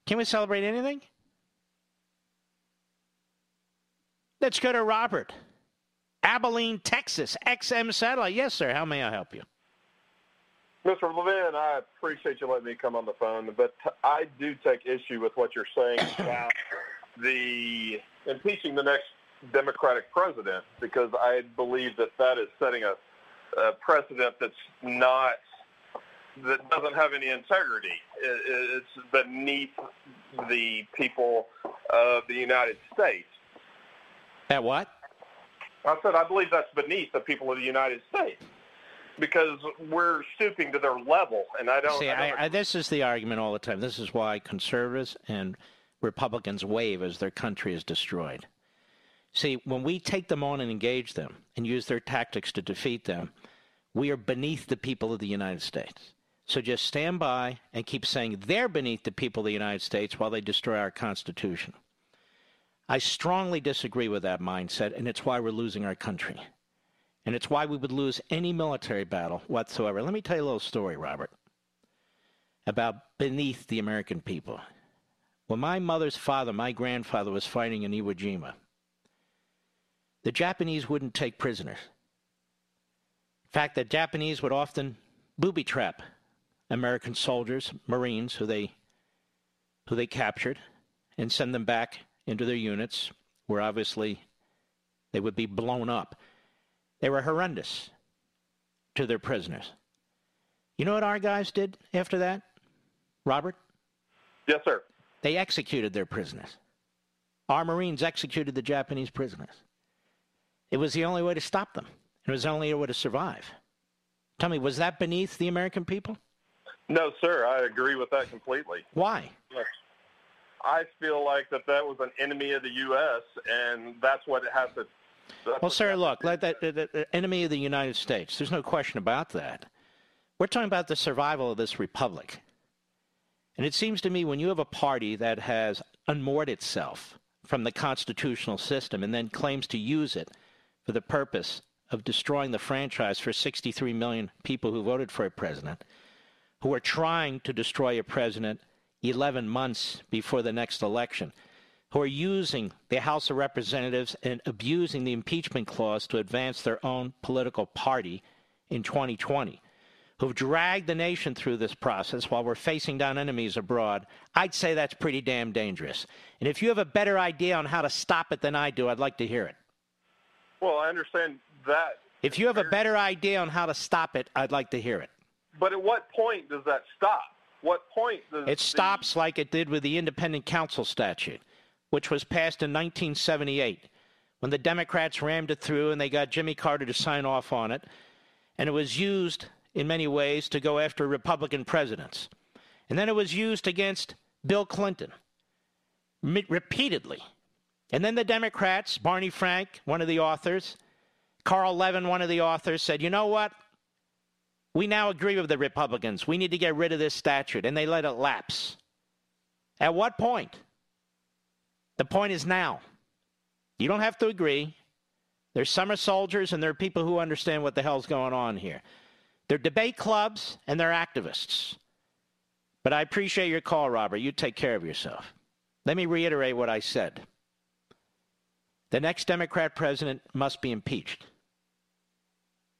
Can we celebrate anything? Let's go to Robert. Abilene, Texas, XM Satellite. Yes, sir. How may I help you? Mr. Levin, I appreciate you letting me come on the phone, but I do take issue with what you're saying about the impeaching the next Democratic president because I believe that that is setting a, a precedent that's not that doesn't have any integrity. It's beneath the people of the United States. That what? I said I believe that's beneath the people of the United States because we're stooping to their level, and I don't. See, I don't I, I, this is the argument all the time. This is why conservatives and Republicans wave as their country is destroyed. See, when we take them on and engage them and use their tactics to defeat them, we are beneath the people of the United States. So just stand by and keep saying they're beneath the people of the United States while they destroy our Constitution. I strongly disagree with that mindset, and it's why we're losing our country. And it's why we would lose any military battle whatsoever. Let me tell you a little story, Robert, about beneath the American people. When my mother's father, my grandfather, was fighting in Iwo Jima, the Japanese wouldn't take prisoners. In fact, the Japanese would often booby trap American soldiers, Marines, who they who they captured, and send them back into their units, where obviously they would be blown up. They were horrendous to their prisoners. You know what our guys did after that, Robert? Yes, sir. They executed their prisoners. Our Marines executed the Japanese prisoners. It was the only way to stop them. It was the only way to survive. Tell me, was that beneath the American people? No, sir. I agree with that completely. Why? I feel like that that was an enemy of the U.S. and that's what it has to. Well, sir, look, let that, the, the enemy of the United States. There's no question about that. We're talking about the survival of this republic. And it seems to me when you have a party that has unmoored itself from the constitutional system and then claims to use it for the purpose of destroying the franchise for 63 million people who voted for a president, who are trying to destroy a president 11 months before the next election, who are using the House of Representatives and abusing the impeachment clause to advance their own political party in 2020, who've dragged the nation through this process while we're facing down enemies abroad, I'd say that's pretty damn dangerous. And if you have a better idea on how to stop it than I do, I'd like to hear it. Well, I understand that, If you have a better idea on how to stop it, I'd like to hear it. But at what point does that stop? What point does It stops like it did with the independent counsel statute, which was passed in 1978 when the Democrats rammed it through and they got Jimmy Carter to sign off on it. And it was used in many ways to go after Republican presidents. And then it was used against Bill Clinton repeatedly. And then the Democrats, Barney Frank, one of the authors, Carl Levin, one of the authors, said, you know what? We now agree with the Republicans. We need to get rid of this statute. And they let it lapse. At what point? The point is now. You don't have to agree. There's summer soldiers and there are people who understand what the hell's going on here. They're debate clubs and they're activists. But I appreciate your call, Robert. You take care of yourself. Let me reiterate what I said. The next Democrat president must be impeached.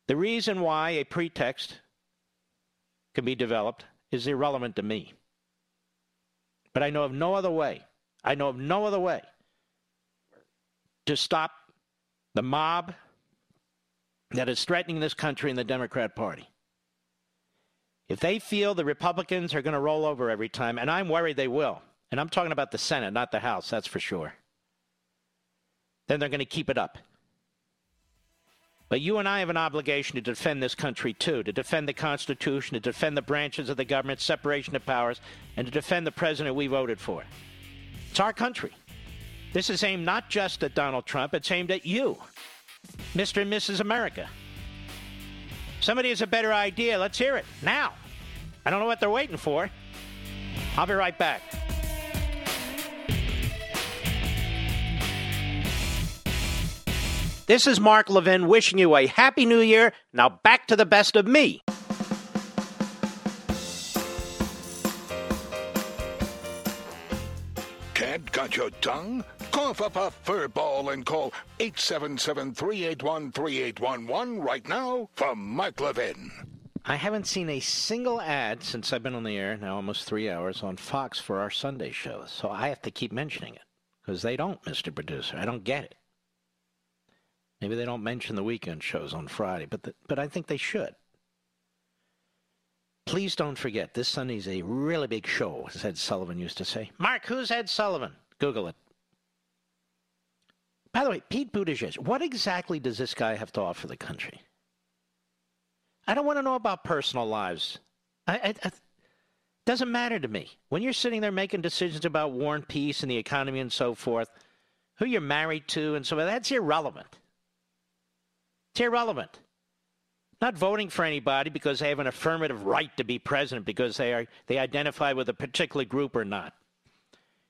The reason why a pretext can be developed is irrelevant to me. But I know of no other way. I know of no other way to stop the mob that is threatening this country and the Democrat Party. If they feel the Republicans are going to roll over every time, and I'm worried they will, and I'm talking about the Senate, not the House, that's for sure, then they're going to keep it up. But you and I have an obligation to defend this country too, to defend the Constitution, to defend the branches of the government, separation of powers, and to defend the president we voted for. It's our country. This is aimed not just at Donald Trump, it's aimed at you, Mr. and Mrs. America. Somebody has a better idea. Let's hear it now. I don't know what they're waiting for. I'll be right back. This is Mark Levin wishing you a happy new year. Now back to the best of me. Can't cut your tongue? Cough up a fur ball and call 877-381-3811 right now for Mark Levin. I haven't seen a single ad since I've been on the air, now almost three hours, on Fox for our Sunday show. So I have to keep mentioning it because they don't, Mr. Producer. I don't get it. Maybe they don't mention the weekend shows on Friday, but the, but I think they should. Please don't forget, this Sunday's a really big show, as Ed Sullivan used to say. Mark, who's Ed Sullivan? Google it. By the way, Pete Buttigieg, what exactly does this guy have to offer the country? I don't want to know about personal lives. I, I, I, doesn't matter to me. When you're sitting there making decisions about war and peace and the economy and so forth, who you're married to and so forth, that's irrelevant. It's irrelevant. Not voting for anybody because they have an affirmative right to be president because they are they identify with a particular group or not.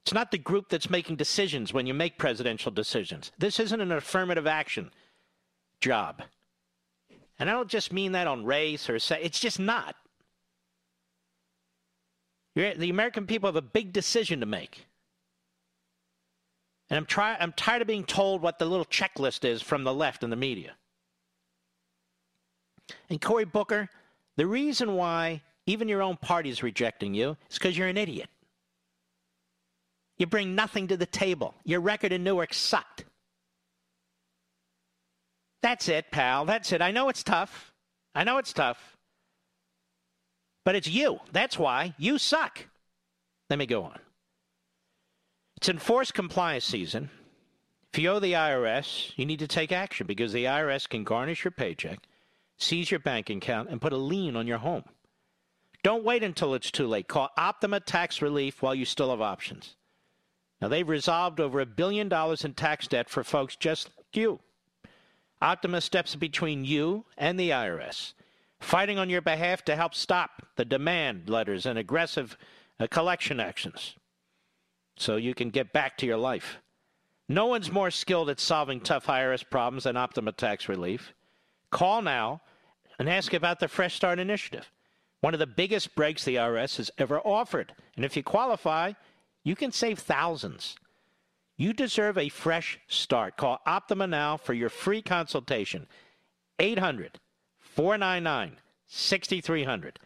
It's not the group that's making decisions when you make presidential decisions. This isn't an affirmative action job. And I don't just mean that on race or sex. It's just not. You're, the American people have a big decision to make. And I'm, try, I'm tired of being told what the little checklist is from the left and the media. And Cory Booker, the reason why even your own party is rejecting you is because you're an idiot. You bring nothing to the table. Your record in Newark sucked. That's it, pal. That's it. I know it's tough. I know it's tough. But it's you. That's why. You suck. Let me go on. It's enforced compliance season. If you owe the IRS, you need to take action because the IRS can garnish your paycheck, seize your bank account, and put a lien on your home. Don't wait until it's too late. Call Optima Tax Relief while you still have options. Now, they've resolved over a billion dollars in tax debt for folks just like you. Optima steps between you and the IRS, fighting on your behalf to help stop the demand letters and aggressive uh, collection actions so you can get back to your life. No one's more skilled at solving tough IRS problems than Optima Tax Relief. Call now and ask about the Fresh Start Initiative, one of the biggest breaks the IRS has ever offered. And if you qualify, you can save thousands. You deserve a fresh start. Call Optima now for your free consultation. 800 499 6300.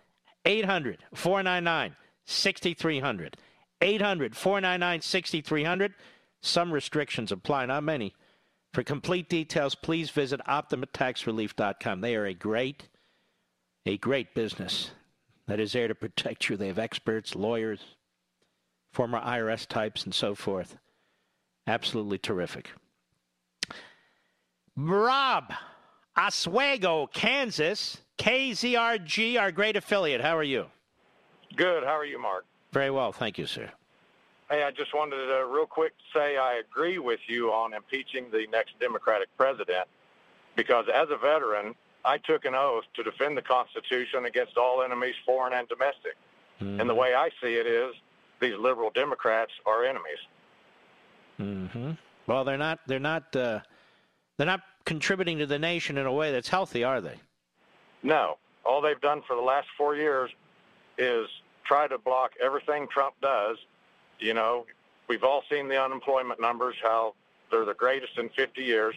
800 499 6300. 800 499 6300. Some restrictions apply, not many. For complete details, please visit OptimaTaxRelief.com. They are a great, a great business that is there to protect you. They have experts, lawyers, former IRS types, and so forth. Absolutely terrific. Rob, Oswego, Kansas, KZRG, our great affiliate. How are you? Good. How are you, Mark? Very well. Thank you, sir. Hey, I just wanted to real quick say I agree with you on impeaching the next Democratic president because as a veteran, I took an oath to defend the Constitution against all enemies, foreign and domestic. Mm-hmm. And the way I see it is these liberal Democrats are enemies. Mm-hmm. Well, they're not. They're not. Uh, they're not contributing to the nation in a way that's healthy, are they? No. All they've done for the last four years is try to block everything Trump does. You know, we've all seen the unemployment numbers, how they're the greatest in 50 years.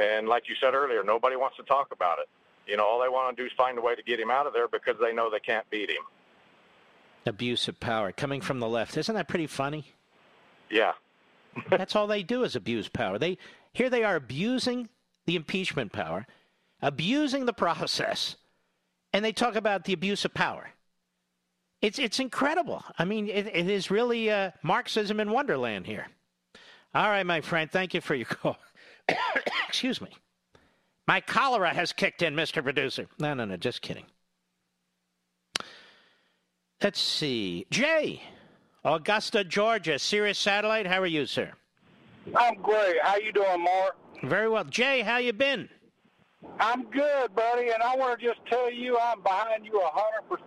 And like you said earlier, nobody wants to talk about it. you know, all they want to do is find a way to get him out of there because they know they can't beat him. Abuse of power coming from the left. Isn't that pretty funny? Yeah. That's all they do is abuse power. They here they are abusing the impeachment power, abusing the process, and they talk about the abuse of power. It's it's incredible. I mean, it, it is really uh, Marxism in Wonderland here. All right, my friend. Thank you for your call. Excuse me. My cholera has kicked in, Mr. Producer. No, no, no. Just kidding. Let's see. Jay, Augusta, Georgia, Sirius Satellite. How are you, sir? I'm great. How you doing, Mark? Very well. Jay, how you been? I'm good, buddy, and I want to just tell you I'm behind you a 100%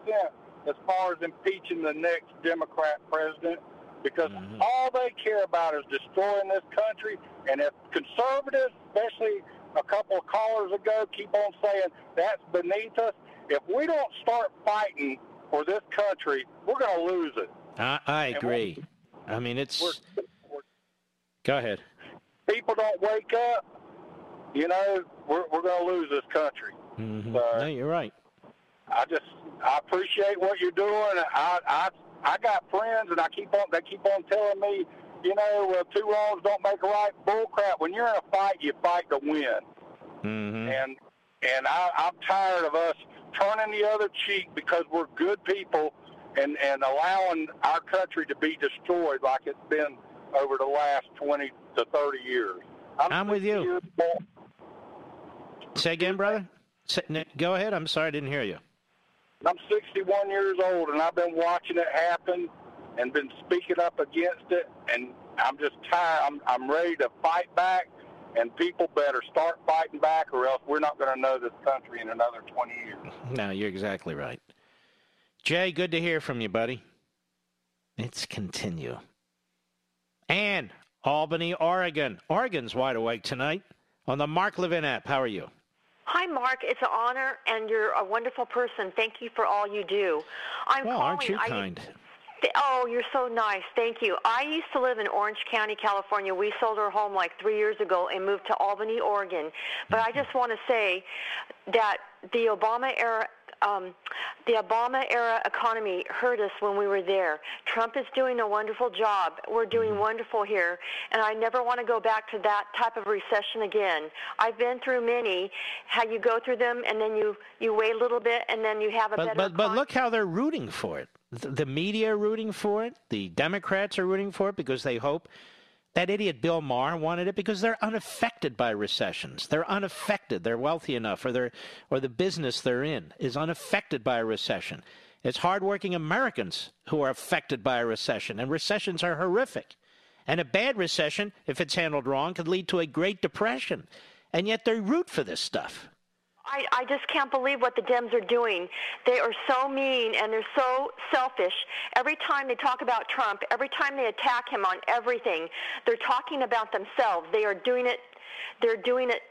as far as impeaching the next Democrat president because mm-hmm. all they care about is destroying this country. And if conservatives, especially a couple of callers ago, keep on saying that's beneath us, if we don't start fighting for this country, we're going to lose it. I, I agree. I mean, it's. We're, we're, Go ahead. People don't wake up. You know, we're we're going to lose this country. Mm-hmm. So, no, you're right. I just I appreciate what you're doing. I I I got friends, and I keep on they keep on telling me, you know, uh, two wrongs don't make a right. Bull crap. When you're in a fight, you fight to win. Mm-hmm. And and I, I'm tired of us turning the other cheek because we're good people and, and allowing our country to be destroyed like it's been over the last 20 to 30 years. I'm, I'm with you. Say again, brother. Go ahead. I'm sorry I didn't hear you. I'm 61 years old, and I've been watching it happen and been speaking up against it, and I'm just tired. I'm, I'm ready to fight back, and people better start fighting back, or else we're not going to know this country in another 20 years. No, you're exactly right. Jay, good to hear from you, buddy. Let's continue. And Albany, Oregon. Oregon's wide awake tonight on the Mark Levin app. How are you? Hi, Mark. It's an honor, and you're a wonderful person. Thank you for all you do. I'm well, calling. aren't you I, kind? Oh, you're so nice. Thank you. I used to live in Orange County, California. We sold our home like three years ago and moved to Albany, Oregon. But I mm-hmm. just want to say that the Obama era um, the Obama era economy hurt us when we were there. Trump is doing a wonderful job. We're doing mm-hmm. wonderful here, and I never want to go back to that type of recession again. I've been through many. How you go through them, and then you you wait a little bit, and then you have a but, better. But but look how they're rooting for it. The media are rooting for it. The Democrats are rooting for it because they hope that idiot Bill Maher wanted it because they're unaffected by recessions. They're unaffected. They're wealthy enough, or they're, or the business they're in is unaffected by a recession. It's hardworking Americans who are affected by a recession, and recessions are horrific. And a bad recession, if it's handled wrong, could lead to a Great Depression. And yet they root for this stuff. I, I just can't believe what the Dems are doing. They are so mean and they're so selfish. Every time they talk about Trump, every time they attack him on everything, they're talking about themselves. They are doing it. They're doing it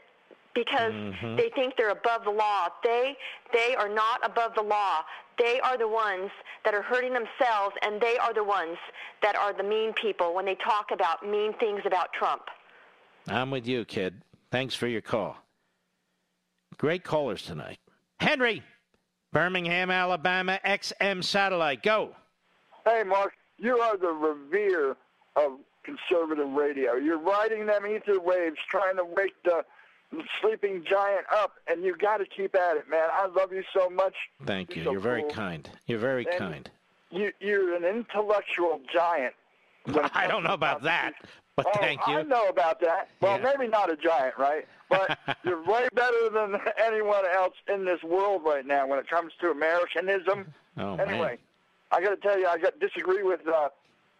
because mm-hmm. they think they're above the law. They they are not above the law. They are the ones that are hurting themselves, and they are the ones that are the mean people when they talk about mean things about Trump. I'm with you, kid. Thanks for your call. Great callers tonight. Henry, Birmingham, Alabama, XM Satellite. Go. Hey, Mark, you are the revere of conservative radio. You're riding them ether waves, trying to wake the sleeping giant up, and you got to keep at it, man. I love you so much. Thank you. You're, so you're very kind. You're very and kind. You, you're an intellectual giant. I don't know about that, but oh, thank you. I know about that. Well, Yeah. maybe not a giant, right? But you're way better than anyone else in this world right now when it comes to Americanism. Oh, anyway, man. I got to tell you, I got disagree with uh,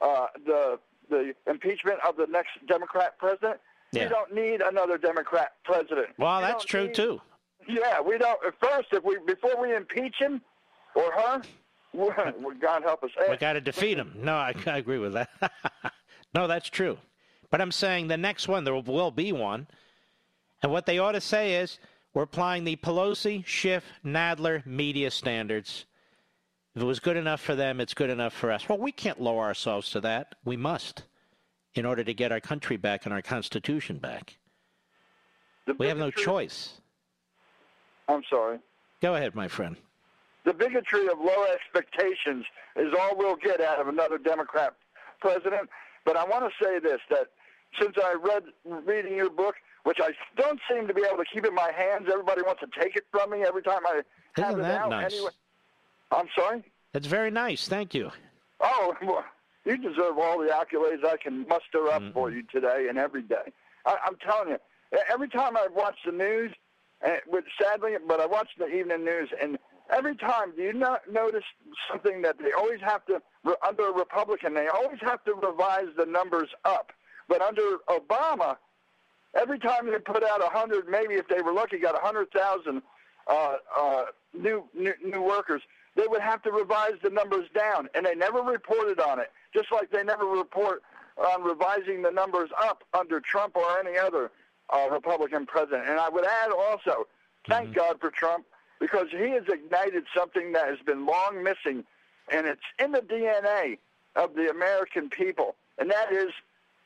uh, the the impeachment of the next Democrat president. Yeah. We don't need another Democrat president. Well, We that's true, need- too. Yeah, we don't. At first, if we before we impeach him or her, we God help us. We got to defeat him. No, I, I agree with that. no, that's true. But I'm saying the next one, there will be one. And what they ought to say is we're applying the Pelosi, Schiff, Nadler media standards. If it was good enough for them, it's good enough for us. Well, we can't lower ourselves to that. We must in order to get our country back and our Constitution back. we have no choice. I'm sorry. Go ahead, my friend. The bigotry of low expectations is all we'll get out of another Democrat president. But I want to say this: that since I read reading your book, which I don't seem to be able to keep in my hands, everybody wants to take it from me every time I have Isn't it that out. nice? Anyway, I'm sorry. That's very nice. Thank you. Oh, well, you deserve all the accolades I can muster up for you today and every day. I, I'm telling you, every time I watch the news, and with sadly, but I watch the evening news, and every time, do you not notice something that they always have to under a Republican, they always have to revise the numbers up, but under Obama, every time they put out a hundred, maybe if they were lucky, got a hundred thousand uh, uh, new, new new workers, they would have to revise the numbers down, and they never reported on it. Just like they never report on revising the numbers up under Trump or any other uh, Republican president. And I would add also, thank God for Trump because he has ignited something that has been long missing, and it's in the DNA of the American people, and that is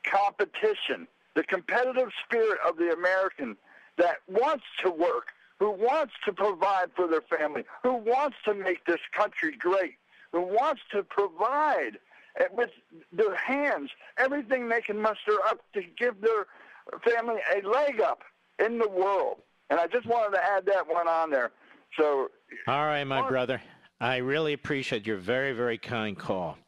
competition, the competitive spirit of the American that wants to work, who wants to provide for their family, who wants to make this country great, who wants to provide with their hands everything they can muster up to give their family a leg up in the world. And I just wanted to add that one on there. So All right, my brother. I really appreciate your very, very kind call.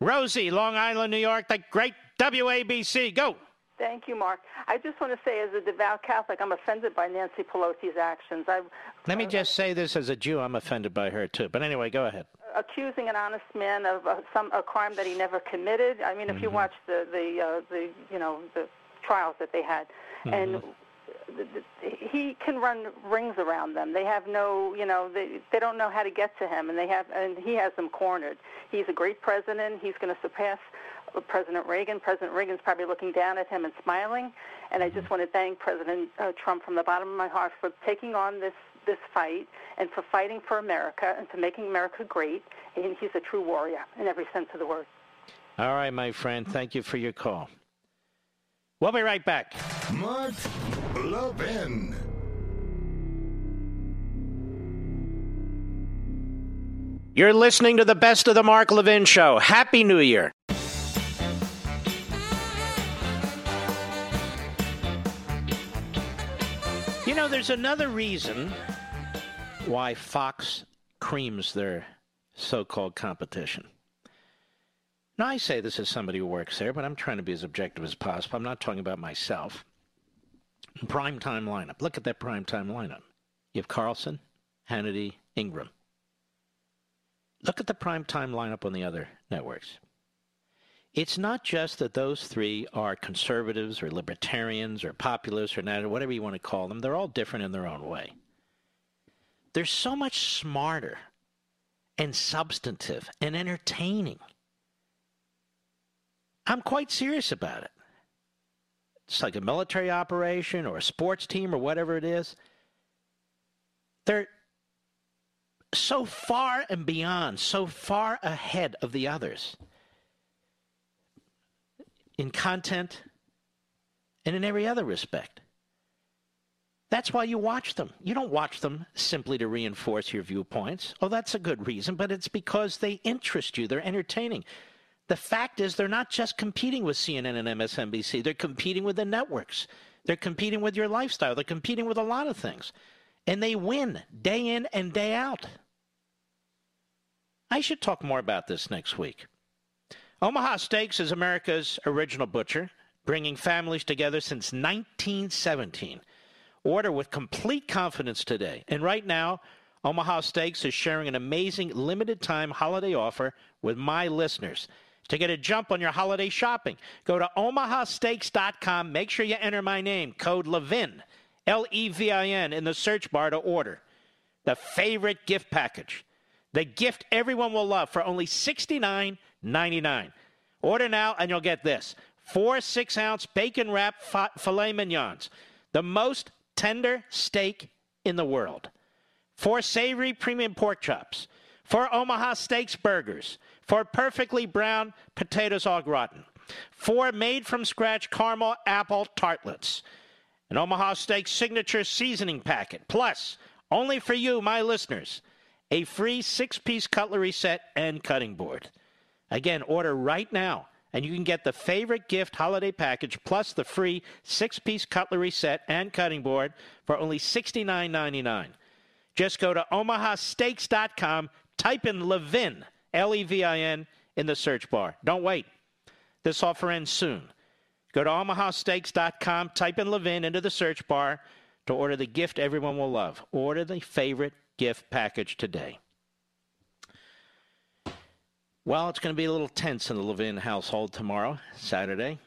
Rosie, Long Island, New York, the great WABC. Go. Thank you, Mark. I just want to say, as a devout Catholic, I'm offended by Nancy Pelosi's actions. I Let me just say this as a Jew. I'm offended by her, too. But anyway, go ahead. accusing an honest man of uh, some a crime that he never committed. I mean, if you Mhm. watch the the uh, the you know the trials that they had, and th- th- he can run rings around them. They have no, you know, they they don't know how to get to him, and they have, and he has them cornered. He's a great president. He's going to surpass uh, President Reagan. President Reagan's probably looking down at him and smiling. And I just want to thank President uh, Trump from the bottom of my heart for taking on this this fight and for fighting for America and for making America great. And he's a true warrior in every sense of the word. All right, my friend. Thank you for your call. We'll be right back. Mark Levin. You're listening to the best of the Mark Levin Show. Happy New Year. You know, there's another reason why Fox creams their so called competition. Now, I say this as somebody who works there, but I'm trying to be as objective as possible. I'm not talking about myself. Primetime lineup. Look at that primetime lineup. You have Carlson, Hannity, Ingraham. Look at the primetime lineup on the other networks. It's not just that those three are conservatives or libertarians or populists or whatever you want to call them. They're all different in their own way. They're so much smarter and substantive and entertaining. I'm quite serious about it. It's like a military operation or a sports team or whatever it is. They're so far and beyond, so far ahead of the others in content and in every other respect. That's why you watch them. You don't watch them simply to reinforce your viewpoints. Oh, that's a good reason, but it's because they interest you. They're entertaining. The fact is, they're not just competing with CNN and MSNBC, they're competing with the networks. They're competing with your lifestyle. They're competing with a lot of things. And they win day in and day out. I should talk more about this next week. Omaha Steaks is America's original butcher, bringing families together since 1917. Order with complete confidence today. And right now, Omaha Steaks is sharing an amazing limited time holiday offer with my listeners. To get a jump on your holiday shopping, go to omahasteaks.com. Make sure you enter my name, code LEVIN, L E V I N, in the search bar to order. The favorite gift package. The gift everyone will love for only $69.99. Order now and you'll get this four six ounce bacon wrap fi- filet mignons, the most tender steak in the world. Four savory premium pork chops. Four Omaha Steaks burgers. Four perfectly brown potatoes au gratin. Four made from scratch caramel apple tartlets. An Omaha Steaks signature seasoning packet. Plus, Only for you, my listeners. A free six piece cutlery set and cutting board. Again, order right now, and you can get the favorite gift holiday package plus the free six piece cutlery set and cutting board for only $69.99. Just go to omahasteaks.com, type in Levin, L E V I N, in the search bar. Don't wait. This offer ends soon. Go to omahasteaks.com, type in Levin into the search bar to order the gift everyone will love. Order the favorite gift package today. Well, it's going to be a little tense in the Levin household tomorrow, Saturday,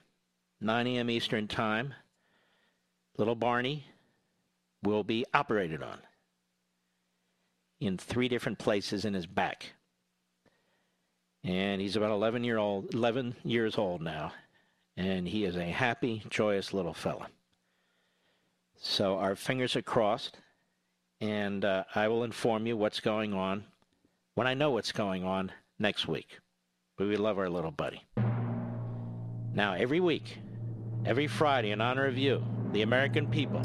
9 a.m. Eastern Time. Little Barney will be operated on in three different places in his back. And he's about 11 year old, 11 years old now, and he is a happy, joyous little fella. So our fingers are crossed, and uh, I will inform you what's going on when I know what's going on next week. But we love our little buddy. Now, every week, every Friday, in honor of you, the American people,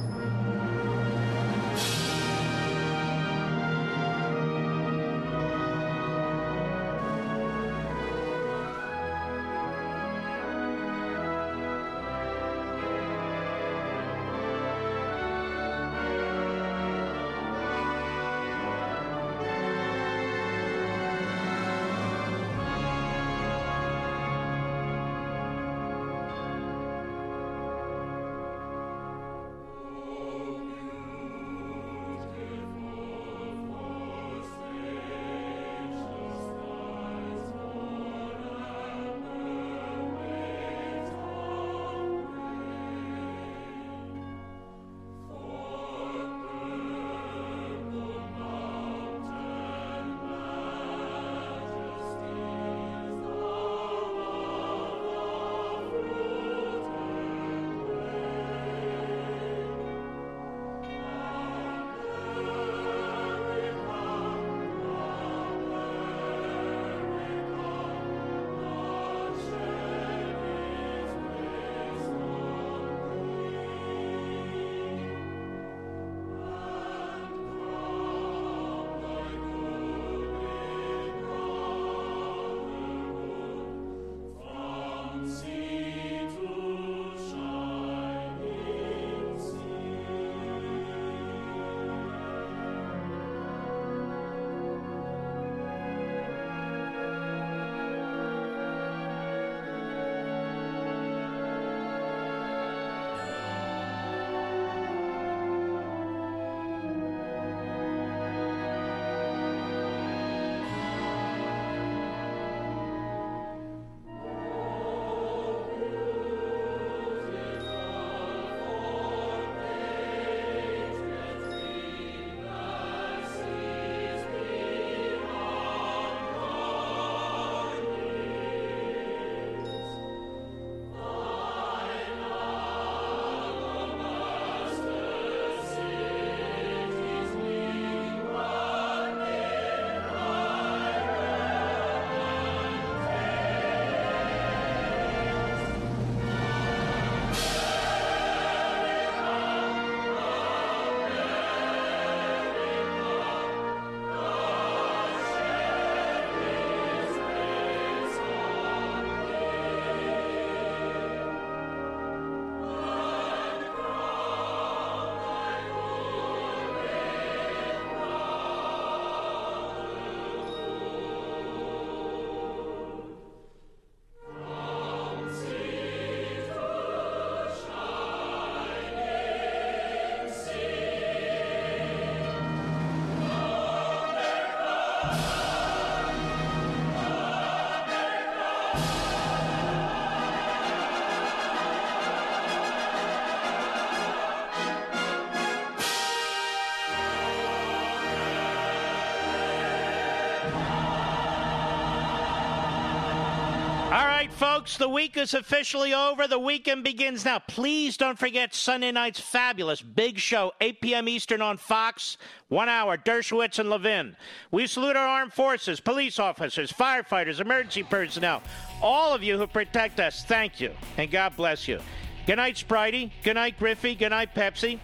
folks, the week is officially over. The weekend begins now. Please don't forget Sunday night's fabulous big show, 8 p.m. Eastern on Fox. One hour, Dershowitz and Levin. We salute our armed forces, police officers, firefighters, emergency personnel, all of you who protect us. Thank you, and God bless you. Good night, Spritey. Good night, Griffey. Good night, Pepsi.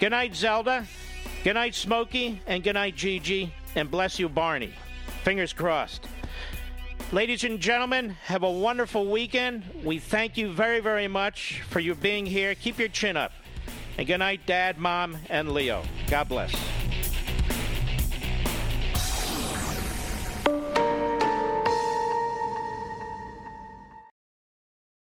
Good night, Zelda. Good night, Smokey, and good night, Gigi, and bless you, Barney. Fingers crossed. Ladies and gentlemen, have a wonderful weekend. We thank you very, very much for you being here. Keep your chin up. And good night, Dad, Mom, and Leo. God bless.